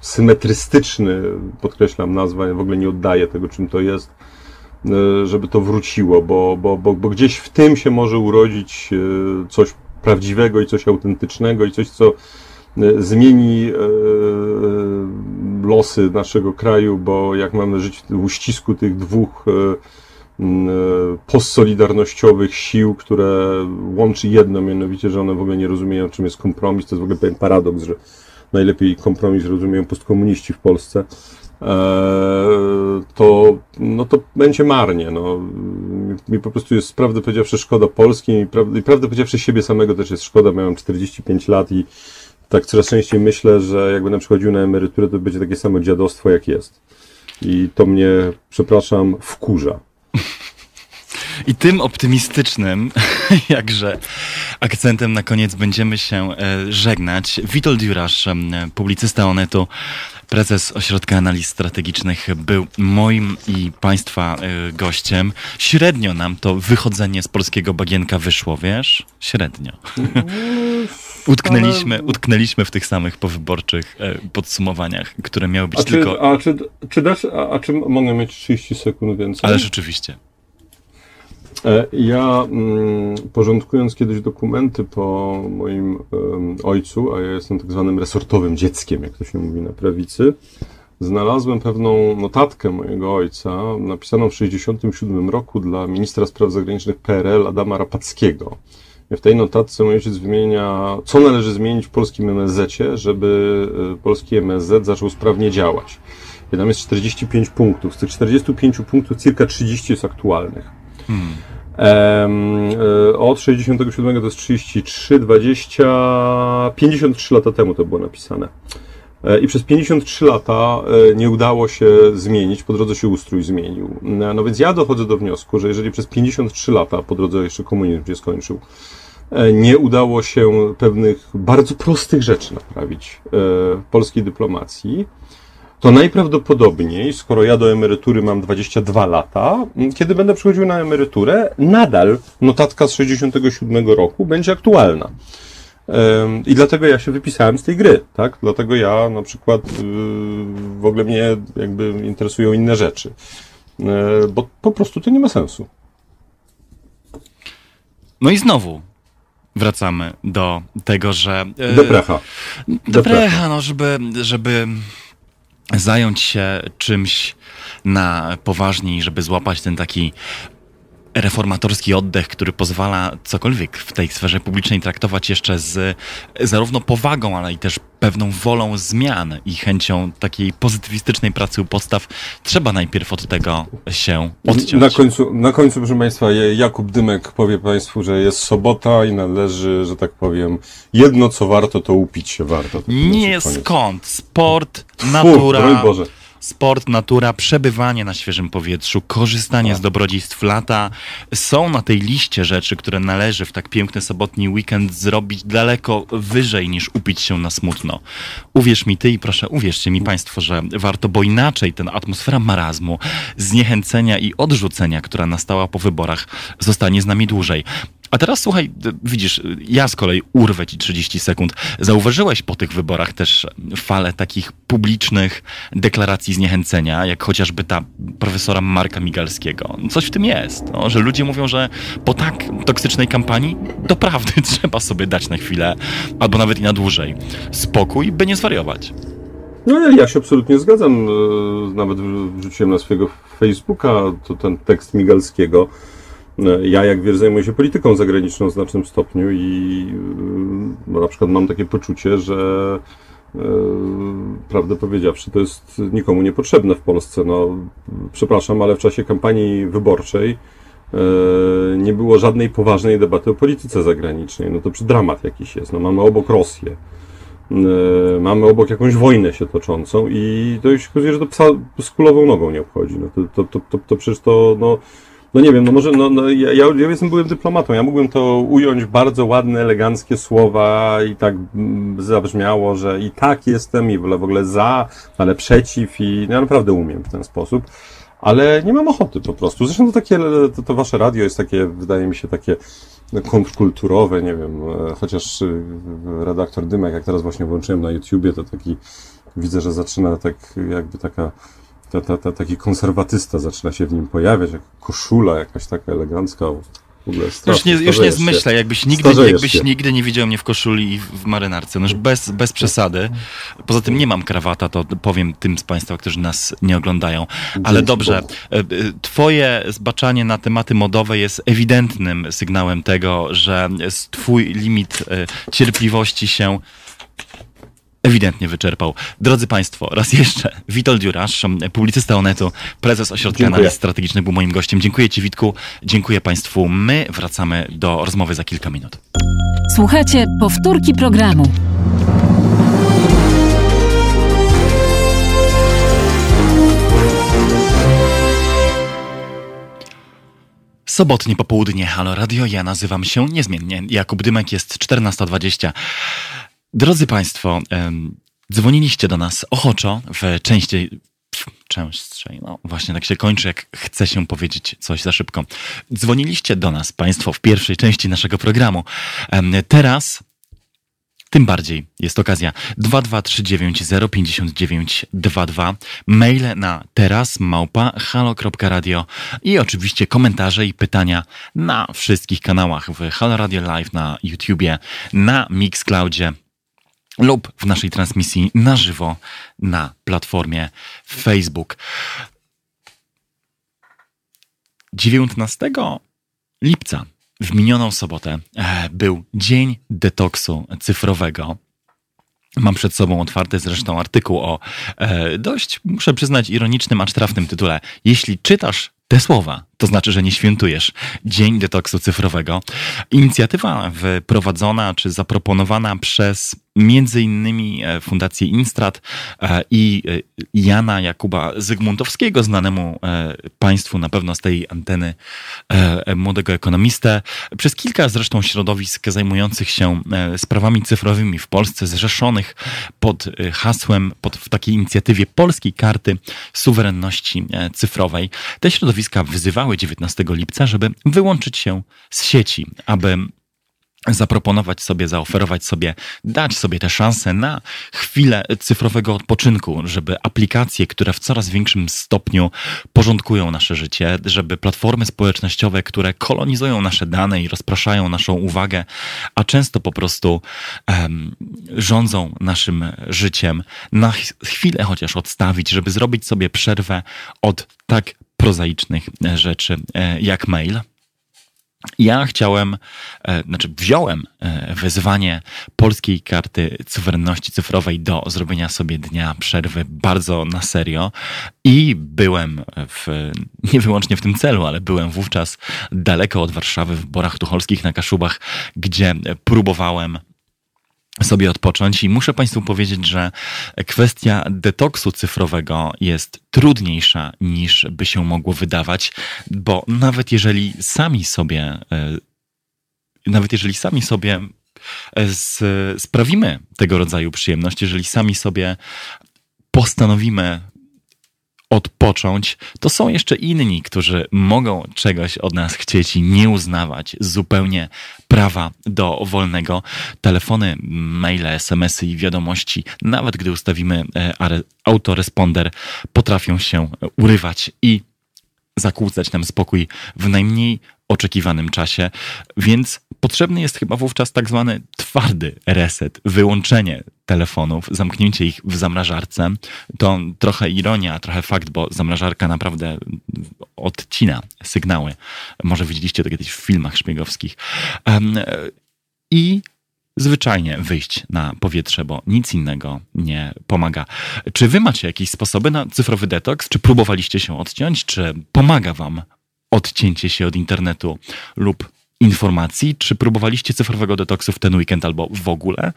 symetrystyczny, podkreślam nazwę, w ogóle nie oddaje tego, czym to jest, y, żeby to wróciło, bo, bo, bo, bo gdzieś w tym się może urodzić y, coś prawdziwego i coś autentycznego i coś, co zmieni losy naszego kraju, bo jak mamy żyć w uścisku tych dwóch postsolidarnościowych sił, które łączy jedno, mianowicie, że one w ogóle nie rozumieją, czym jest kompromis. To jest w ogóle pewien paradoks, że najlepiej kompromis rozumieją postkomuniści w Polsce. E, to, no to będzie marnie. No. Mi po prostu jest, prawdę powiedziawszy, szkoda Polski i prawdę, i prawdę powiedziawszy siebie samego też jest szkoda. Miałem 45 lat i tak coraz częściej myślę, że jak będę przychodził na emeryturę, to będzie takie samo dziadostwo, jak jest. I to mnie, przepraszam, wkurza. I tym optymistycznym, jakże akcentem na koniec będziemy się e, żegnać. Witold Jurasz, publicysta Onetu, prezes Ośrodka Analiz Strategicznych, był moim i Państwa e, gościem. Średnio nam to wychodzenie z polskiego bagienka wyszło, wiesz? Średnio. Utknęliśmy, utknęliśmy w tych samych powyborczych e, podsumowaniach, które miały być a czy, tylko... A czy, czy dasz, a, a czy mogę mieć 30 sekund więcej? Ale rzeczywiście. E, ja mm, porządkując kiedyś dokumenty po moim ojcu, a ja jestem tak zwanym resortowym dzieckiem, jak to się mówi na prawicy, znalazłem pewną notatkę mojego ojca, napisaną w 1967 roku dla ministra spraw zagranicznych PRL Adama Rapackiego. W tej notatce mój ojciec wymienia, co należy zmienić w polskim MSZ, żeby e, polski MSZ zaczął sprawnie działać. I tam jest 45 punktów. Z tych 45 punktów cirka 30 jest aktualnych. Hmm. E, od 67 to jest 33, 20, 53 lata temu to było napisane. E, I przez 53 lata e, nie udało się zmienić, po drodze się ustrój zmienił. No więc ja dochodzę do wniosku, że jeżeli przez 53 lata, po drodze jeszcze komunizm się skończył, nie udało się pewnych bardzo prostych rzeczy naprawić w polskiej dyplomacji, to najprawdopodobniej, skoro ja do emerytury mam 22 lata, kiedy będę przychodził na emeryturę, nadal notatka z 67 roku będzie aktualna. I dlatego ja się wypisałem z tej gry, tak? Dlatego ja na przykład y, w ogóle mnie jakby interesują inne rzeczy. E, bo po prostu to nie ma sensu. No i znowu wracamy do tego, że. E, do precha. Do precha, no, żeby, żeby zająć się czymś na poważniej, żeby złapać ten taki reformatorski oddech, który pozwala cokolwiek w tej sferze publicznej traktować jeszcze z zarówno powagą, ale i też pewną wolą zmian i chęcią takiej pozytywistycznej pracy u podstaw, trzeba najpierw od tego się odciąć. Na końcu, na końcu proszę Państwa, Jakub Dymek powie Państwu, że jest sobota i należy, że tak powiem, jedno co warto, to upić się warto. Nie skąd. Sport, natura. Uf, Boże sport, natura, przebywanie na świeżym powietrzu, korzystanie z dobrodziejstw lata są na tej liście rzeczy, które należy w tak piękny sobotni weekend zrobić daleko wyżej niż upić się na smutno. Uwierz mi ty i proszę uwierzcie mi państwo, że warto, bo inaczej ten atmosfera marazmu, zniechęcenia i odrzucenia, która nastała po wyborach, zostanie z nami dłużej. A teraz słuchaj, widzisz, ja z kolei urwę ci 30 sekund. Zauważyłeś po tych wyborach też falę takich publicznych deklaracji zniechęcenia, jak chociażby ta profesora Marka Migalskiego. Coś w tym jest, no, że ludzie mówią, że po tak toksycznej kampanii doprawdy trzeba sobie dać na chwilę, albo nawet i na dłużej, spokój, by nie zwariować. No ja się absolutnie zgadzam. E, nawet wrzuciłem na swojego Facebooka to ten tekst Migalskiego ja, jak wiesz, zajmuję się polityką zagraniczną w znacznym stopniu i no, na przykład mam takie poczucie, że yy, prawdę powiedziawszy, to jest nikomu niepotrzebne w Polsce. No, przepraszam, ale w czasie kampanii wyborczej nie było żadnej poważnej debaty o polityce zagranicznej. No to przy dramat jakiś jest. No, mamy obok Rosję. e, mamy obok jakąś wojnę się toczącą i to już okazuje, że to psa z kulową nogą nie obchodzi. No to, to, to, to, to przecież to, no, no nie wiem, no może, no, no ja, ja ja jestem, byłem dyplomatą, ja mógłbym to ująć bardzo ładne, eleganckie słowa i tak mm, zabrzmiało, że i tak jestem i w ogóle, w ogóle za, ale przeciw i no, ja naprawdę umiem w ten sposób. Ale nie mam ochoty po prostu. Zresztą to takie, to, to wasze radio jest takie, wydaje mi się, takie kontrkulturowe, nie wiem, e, chociaż y, redaktor Dymek, jak teraz właśnie włączyłem na YouTubie, to taki, widzę, że zaczyna tak, jakby taka, ta, ta, ta, taki konserwatysta zaczyna się w nim pojawiać, jak koszula jakaś taka elegancka, w ogóle Już nie, już nie się. zmyślaj, jakbyś nigdy, Starzejesz jakbyś się. nigdy nie widział mnie w koszuli i w marynarce. No już bez, bez przesady. Poza tym nie mam krawata, to powiem tym z Państwa, którzy nas nie oglądają. Ale Dzięki dobrze, Bogu. e, e, Twoje zbaczanie na tematy modowe jest ewidentnym sygnałem tego, że Twój limit e, cierpliwości się ewidentnie wyczerpał. Drodzy Państwo, raz jeszcze, Witold Dziurasz, publicysta Onetu, prezes Ośrodka Dziękuję. Analiz Strategicznych był moim gościem. Dziękuję Ci Witku, dziękuję Państwu. My wracamy do rozmowy za kilka minut. Słuchajcie powtórki programu. Sobotnie popołudnie, Halo Radio, ja nazywam się niezmiennie Jakub Dymek, jest 14.20. Drodzy Państwo, dzwoniliście do nas ochoczo w części częstszej, no właśnie tak się kończy, jak chce się powiedzieć coś za szybko. Dzwoniliście do nas Państwo w pierwszej części naszego programu. Teraz tym bardziej jest okazja. 2239 maile na teraz małpa halo.radio i oczywiście komentarze i pytania na wszystkich kanałach w Halo Radio Live na YouTubie, na Mixcloudzie lub w naszej transmisji na żywo na platformie Facebook. 19 lipca w minioną sobotę e, był Dzień Detoksu Cyfrowego. Mam przed sobą otwarty zresztą artykuł o e, dość, muszę przyznać, ironicznym, acz trafnym tytule. Jeśli czytasz te słowa, to znaczy, że nie świętujesz Dzień Detoksu Cyfrowego. Inicjatywa wyprowadzona czy zaproponowana przez między innymi e, Fundację Instrat e, i e, Jana Jakuba Zygmuntowskiego, znanemu Państwu na pewno z tej anteny młodego ekonomistę. Przez kilka zresztą środowisk zajmujących się sprawami cyfrowymi w Polsce, zrzeszonych pod hasłem, pod w takiej inicjatywie Polskiej Karty Suwerenności Cyfrowej. Te środowiska wyzywały 19 lipca, żeby wyłączyć się z sieci, aby zaproponować sobie, zaoferować sobie, dać sobie tę szansę na chwilę cyfrowego odpoczynku, żeby aplikacje, które w coraz większym stopniu porządkują nasze życie, żeby platformy społecznościowe, które kolonizują nasze dane i rozpraszają naszą uwagę, a często po prostu em, rządzą naszym życiem, na ch- chwilę chociaż odstawić, żeby zrobić sobie przerwę od tak prozaicznych e, rzeczy e, jak mail. Ja chciałem, e, znaczy wziąłem e, wyzwanie polskiej karty suwerenności cyfrowej do zrobienia sobie dnia przerwy bardzo na serio i byłem w, nie wyłącznie w tym celu, ale byłem wówczas daleko od Warszawy w Borach Tucholskich na Kaszubach, gdzie próbowałem sobie odpocząć i muszę Państwu powiedzieć, że kwestia detoksu cyfrowego jest trudniejsza niż by się mogło wydawać, bo nawet jeżeli sami sobie, e, nawet jeżeli sami sobie e, z, sprawimy tego rodzaju przyjemność, jeżeli sami sobie postanowimy odpocząć, to są jeszcze inni, którzy mogą czegoś od nas chcieć i nie uznawać zupełnie prawa do wolnego. Telefony, maile, smsy i wiadomości, nawet gdy ustawimy e, autoresponder, potrafią się urywać i zakłócać nam spokój w najmniej oczekiwanym czasie, więc potrzebny jest chyba wówczas tak zwany twardy reset, wyłączenie telefonów, zamknięcie ich w zamrażarce. To trochę ironia, trochę fakt, bo zamrażarka naprawdę odcina sygnały. Może widzieliście to kiedyś w filmach szpiegowskich. Em, I zwyczajnie wyjść na powietrze, bo nic innego nie pomaga. Czy wy macie jakieś sposoby na cyfrowy detoks? Czy próbowaliście się odciąć? Czy pomaga wam odcięcie się od internetu lub informacji? Czy próbowaliście cyfrowego detoksu w ten weekend albo w ogóle?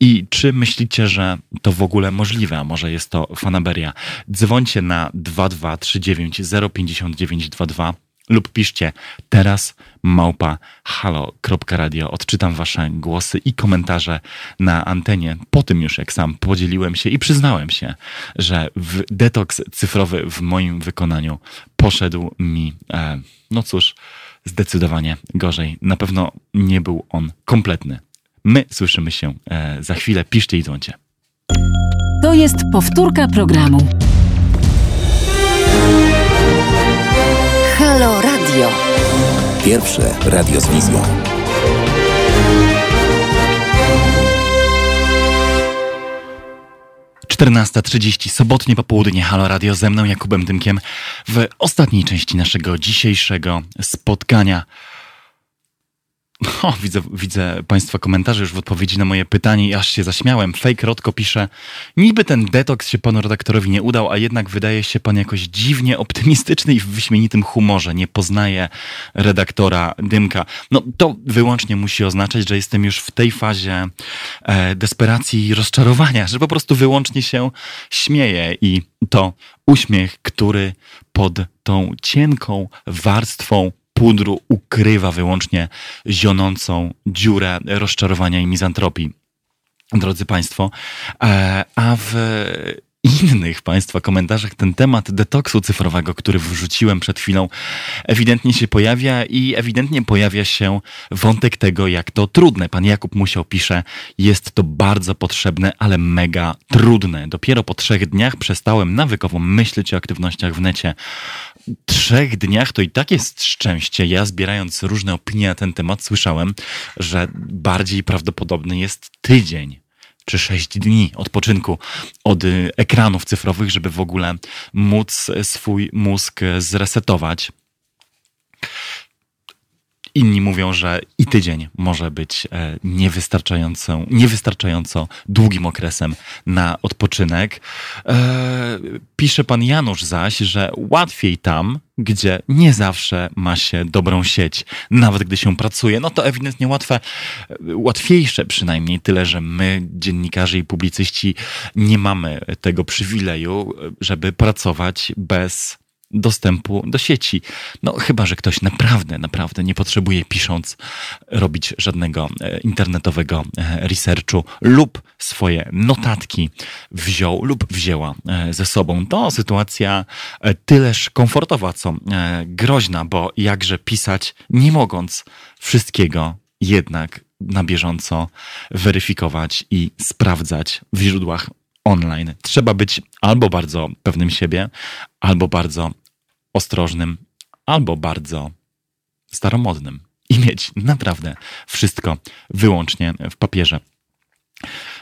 I czy myślicie, że to w ogóle możliwe? A może jest to fanaberia? Dzwońcie na 2239 05922 lub piszcie teraz małpa halo.radio. Odczytam wasze głosy i komentarze na antenie. Po tym już, jak sam podzieliłem się i przyznałem się, że w detoks cyfrowy w moim wykonaniu poszedł mi, e, no cóż, zdecydowanie gorzej. Na pewno nie był on kompletny. My słyszymy się e, za chwilę. Piszcie i dzwoncie. To jest powtórka programu. Halo Radio. Pierwsze radio z wizją. Czternasta trzydzieści, sobotnie popołudnie, Halo Radio ze mną, Jakubem Dymkiem, w ostatniej części naszego dzisiejszego spotkania. O, widzę, widzę Państwa komentarze już w odpowiedzi na moje pytanie i aż się zaśmiałem. Fake Rodko pisze, niby ten detoks się panu redaktorowi nie udał, a jednak wydaje się pan jakoś dziwnie optymistyczny i w wyśmienitym humorze. Nie poznaje redaktora Dymka. No to wyłącznie musi oznaczać, że jestem już w tej fazie e, desperacji i rozczarowania, że po prostu wyłącznie się śmieję i to uśmiech, który pod tą cienką warstwą pudru ukrywa wyłącznie zionącą dziurę rozczarowania i mizantropii. Drodzy Państwo, e, a w innych Państwa komentarzach ten temat detoksu cyfrowego, który wrzuciłem przed chwilą, ewidentnie się pojawia i ewidentnie pojawia się wątek tego, jak to trudne. Pan Jakub Musiał pisze, jest to bardzo potrzebne, ale mega trudne. Dopiero po trzech dniach przestałem nawykowo myśleć o aktywnościach w necie trzech dniach to i tak jest szczęście. Ja zbierając różne opinie na ten temat słyszałem, że bardziej prawdopodobny jest tydzień czy sześć dni odpoczynku od y, ekranów cyfrowych, żeby w ogóle móc swój mózg zresetować. Inni mówią, że i tydzień może być e, niewystarczającą, niewystarczająco długim okresem na odpoczynek. E, pisze pan Janusz zaś, że łatwiej tam, gdzie nie zawsze ma się dobrą sieć, nawet gdy się pracuje. No to ewidentnie łatwe, łatwiejsze przynajmniej, tyle że my, dziennikarze i publicyści, nie mamy tego przywileju, żeby pracować bez dostępu do sieci. No chyba, że ktoś naprawdę, naprawdę nie potrzebuje pisząc robić żadnego e, internetowego e, researchu lub swoje notatki wziął lub wzięła e, ze sobą. To sytuacja tyleż komfortowa, co groźna, bo jakże pisać nie mogąc wszystkiego jednak na bieżąco weryfikować i sprawdzać w źródłach online. Trzeba być albo bardzo pewnym siebie, albo bardzo ostrożnym albo bardzo staromodnym i mieć naprawdę wszystko wyłącznie w papierze.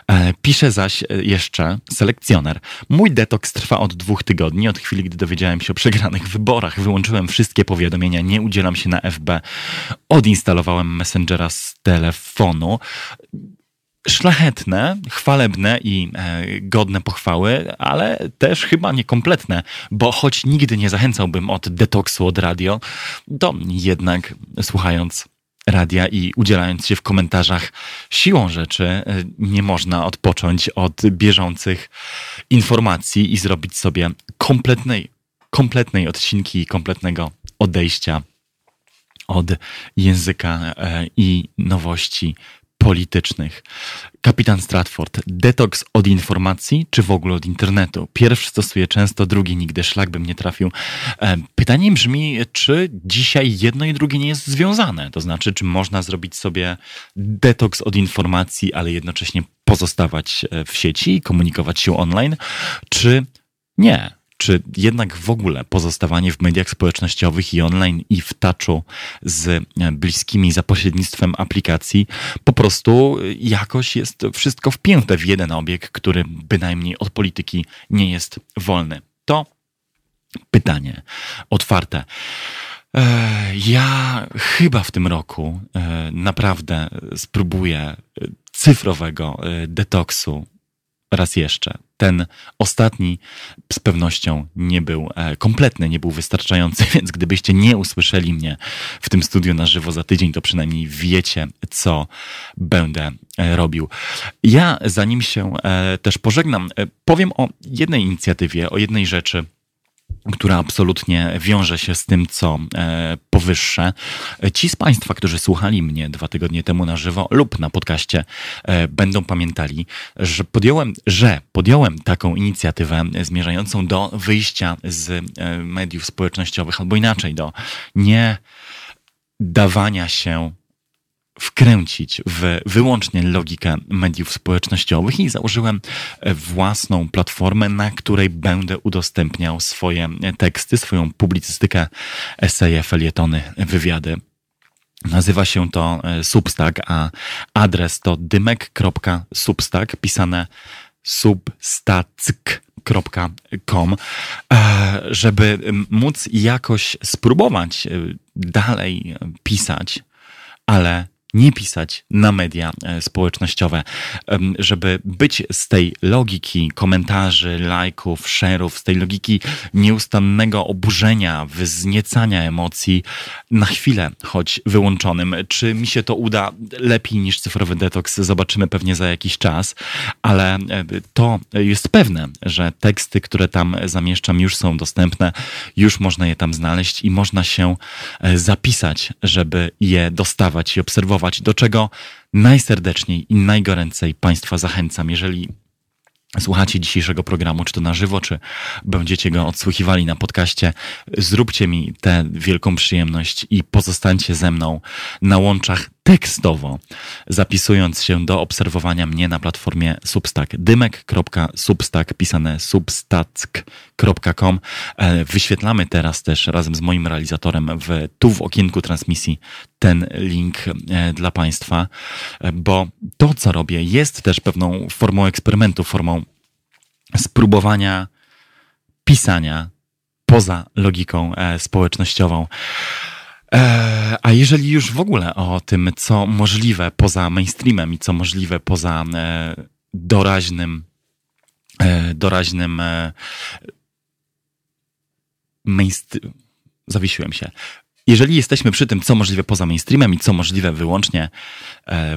E, pisze zaś jeszcze selekcjoner. Mój detoks trwa od dwóch tygodni, od chwili, gdy dowiedziałem się o przegranych wyborach. Wyłączyłem wszystkie powiadomienia, nie udzielam się na FB. Odinstalowałem Messengera z telefonu szlachetne, chwalebne i e, godne pochwały, ale też chyba niekompletne, bo choć nigdy nie zachęcałbym od detoksu od radio, to jednak słuchając radia i udzielając się w komentarzach siłą rzeczy e, nie można odpocząć od bieżących informacji i zrobić sobie kompletnej, kompletnej odcinki, kompletnego odejścia od języka e, i nowości politycznych. Kapitan Stratford, detoks od informacji, czy w ogóle od internetu? Pierwszy stosuje często, drugi nigdy, szlak bym nie trafił. E, pytanie brzmi, czy dzisiaj jedno i drugie nie jest związane? To znaczy, czy można zrobić sobie detoks od informacji, ale jednocześnie pozostawać e, w sieci i komunikować się online, czy nie? Czy jednak w ogóle pozostawanie w mediach społecznościowych i online i w touchu z e, bliskimi za pośrednictwem aplikacji po prostu jakoś jest wszystko wpięte w jeden obieg, który bynajmniej od polityki nie jest wolny. To pytanie otwarte. E, ja chyba w tym roku e, naprawdę spróbuję cyfrowego detoksu raz jeszcze. Ten ostatni z pewnością nie był e, kompletny, nie był wystarczający, więc gdybyście nie usłyszeli mnie w tym studiu na żywo za tydzień, to przynajmniej wiecie, co będę e, robił. Ja, zanim się e, też pożegnam, powiem o jednej inicjatywie, o jednej rzeczy, która absolutnie wiąże się z tym, co e, powyższe. Ci z Państwa, którzy słuchali mnie dwa tygodnie temu na żywo lub na podcaście, e, będą pamiętali, że podjąłem, że podjąłem taką inicjatywę zmierzającą do wyjścia z e, mediów społecznościowych, albo inaczej, do nie dawania się wkręcić w wyłącznie logikę mediów społecznościowych i założyłem własną platformę, na której będę udostępniał swoje teksty, swoją publicystykę, eseje, felietony, wywiady. Nazywa się to e, Substack, a adres to dymek.substack, pisane substack.com, e, żeby móc jakoś spróbować e, dalej pisać, ale nie pisać na media e, społecznościowe, żeby być z tej logiki komentarzy, lajków, szerów, z tej logiki nieustannego oburzenia, wzniecania emocji na chwilę choć wyłączonym. Czy mi się to uda? Lepiej niż cyfrowy detoks, zobaczymy pewnie za jakiś czas, ale e, to jest pewne, że teksty, które tam zamieszczam, już są dostępne, już można je tam znaleźć i można się e, zapisać, żeby je dostawać i obserwować do czego najserdeczniej i najgoręcej Państwa zachęcam. Jeżeli słuchacie dzisiejszego programu, czy to na żywo, czy będziecie go odsłuchiwali na podcaście, zróbcie mi tę wielką przyjemność i pozostańcie ze mną na łączach tekstowo, zapisując się do obserwowania mnie na platformie Substack. Dymek.substack, pisane substack.com. E, wyświetlamy teraz też razem z moim realizatorem w, tu w okienku transmisji ten link e, dla Państwa, e, bo to, co robię, jest też pewną formą eksperymentu, formą spróbowania pisania poza logiką społecznościową. E, a jeżeli już w ogóle o tym, co możliwe poza mainstreamem i co możliwe poza e, doraźnym, e, doraźnym mainstream, zawiesiłem się. Jeżeli jesteśmy przy tym, co możliwe poza mainstreamem i co możliwe wyłącznie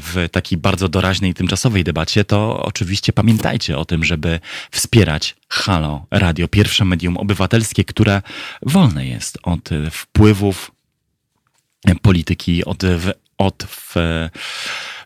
w takiej bardzo doraźnej i tymczasowej debacie, to oczywiście pamiętajcie o tym, żeby wspierać Halo Radio, pierwsze medium obywatelskie, które wolne jest od wpływów polityki, od, od w,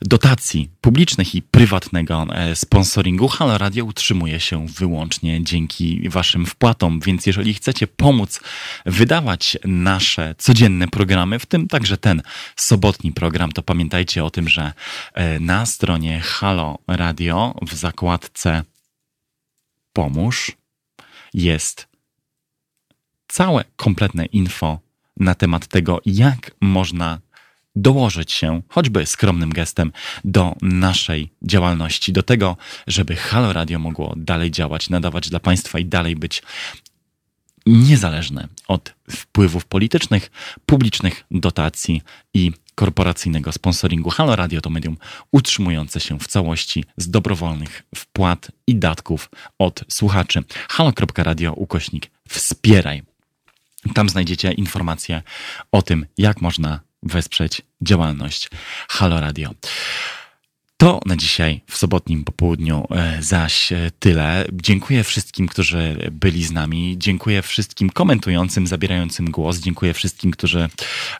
dotacji publicznych i prywatnego e, sponsoringu. Halo Radio utrzymuje się wyłącznie dzięki Waszym wpłatom, więc jeżeli chcecie pomóc wydawać nasze codzienne programy, w tym także ten sobotni program, to pamiętajcie o tym, że e, na stronie Halo Radio w zakładce Pomóż jest całe kompletne info na temat tego, jak można dołożyć się, choćby skromnym gestem, do naszej działalności, do tego, żeby Halo Radio mogło dalej działać, nadawać dla Państwa i dalej być niezależne od wpływów politycznych, publicznych dotacji i korporacyjnego sponsoringu. Halo Radio to medium utrzymujące się w całości z dobrowolnych wpłat i datków od słuchaczy. halo.radio ukośnik wspieraj. Tam znajdziecie informacje o tym, jak można wesprzeć działalność Halo Radio. To na dzisiaj w sobotnim popołudniu e, zaś e, tyle. Dziękuję wszystkim, którzy byli z nami. Dziękuję wszystkim komentującym, zabierającym głos. Dziękuję wszystkim, którzy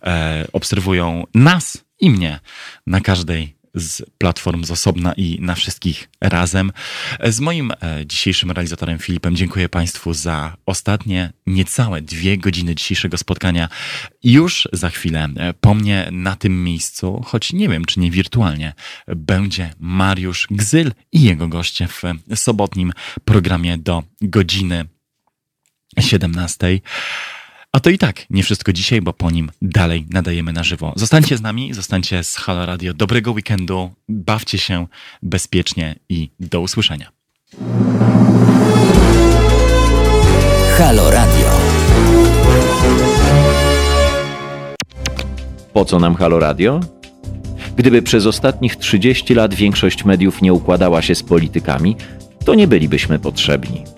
e, obserwują nas i mnie na każdej z platform z osobna i na wszystkich razem. Z moim e, dzisiejszym realizatorem Filipem dziękuję Państwu za ostatnie niecałe dwie godziny dzisiejszego spotkania. Już za chwilę e, po mnie na tym miejscu, choć nie wiem czy nie wirtualnie, będzie Mariusz Gzyl i jego goście w sobotnim programie do godziny 17. A to i tak nie wszystko dzisiaj, bo po nim dalej nadajemy na żywo. Zostańcie z nami, zostańcie z Halo Radio. Dobrego weekendu, bawcie się bezpiecznie i do usłyszenia. Halo Radio. Po co nam Halo Radio? Gdyby przez ostatnich 30 lat większość mediów nie układała się z politykami, to nie bylibyśmy potrzebni.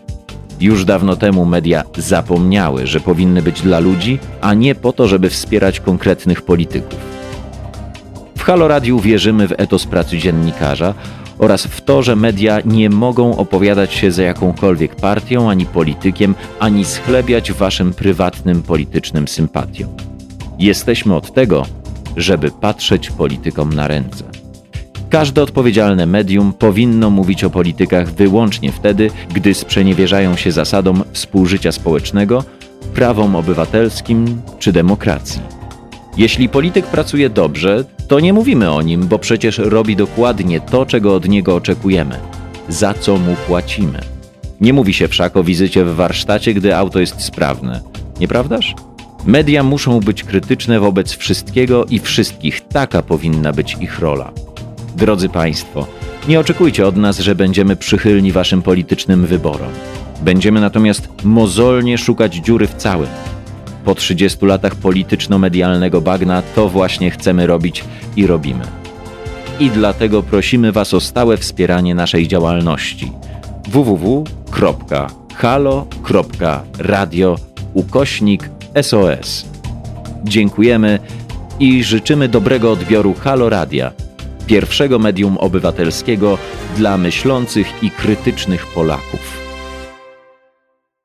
Już dawno temu media zapomniały, że powinny być dla ludzi, a nie po to, żeby wspierać konkretnych polityków. W Halo Radiu wierzymy w etos pracy dziennikarza oraz w to, że media nie mogą opowiadać się za jakąkolwiek partią ani politykiem, ani schlebiać waszym prywatnym politycznym sympatiom. Jesteśmy od tego, żeby patrzeć politykom na ręce. Każde odpowiedzialne medium powinno mówić o politykach wyłącznie wtedy, gdy sprzeniewierzają się zasadom współżycia społecznego, prawom obywatelskim czy demokracji. Jeśli polityk pracuje dobrze, to nie mówimy o nim, bo przecież robi dokładnie to, czego od niego oczekujemy, za co mu płacimy. Nie mówi się wszak o wizycie w warsztacie, gdy auto jest sprawne, nieprawdaż? Media muszą być krytyczne wobec wszystkiego i wszystkich, taka powinna być ich rola. Drodzy Państwo, nie oczekujcie od nas, że będziemy przychylni Waszym politycznym wyborom. Będziemy natomiast mozolnie szukać dziury w całym. Po 30 latach polityczno-medialnego bagna to właśnie chcemy robić i robimy. I dlatego prosimy Was o stałe wspieranie naszej działalności www.halo.radio ukośnik SOS. Dziękujemy i życzymy dobrego odbioru Halo Radia, pierwszego medium obywatelskiego dla myślących i krytycznych Polaków.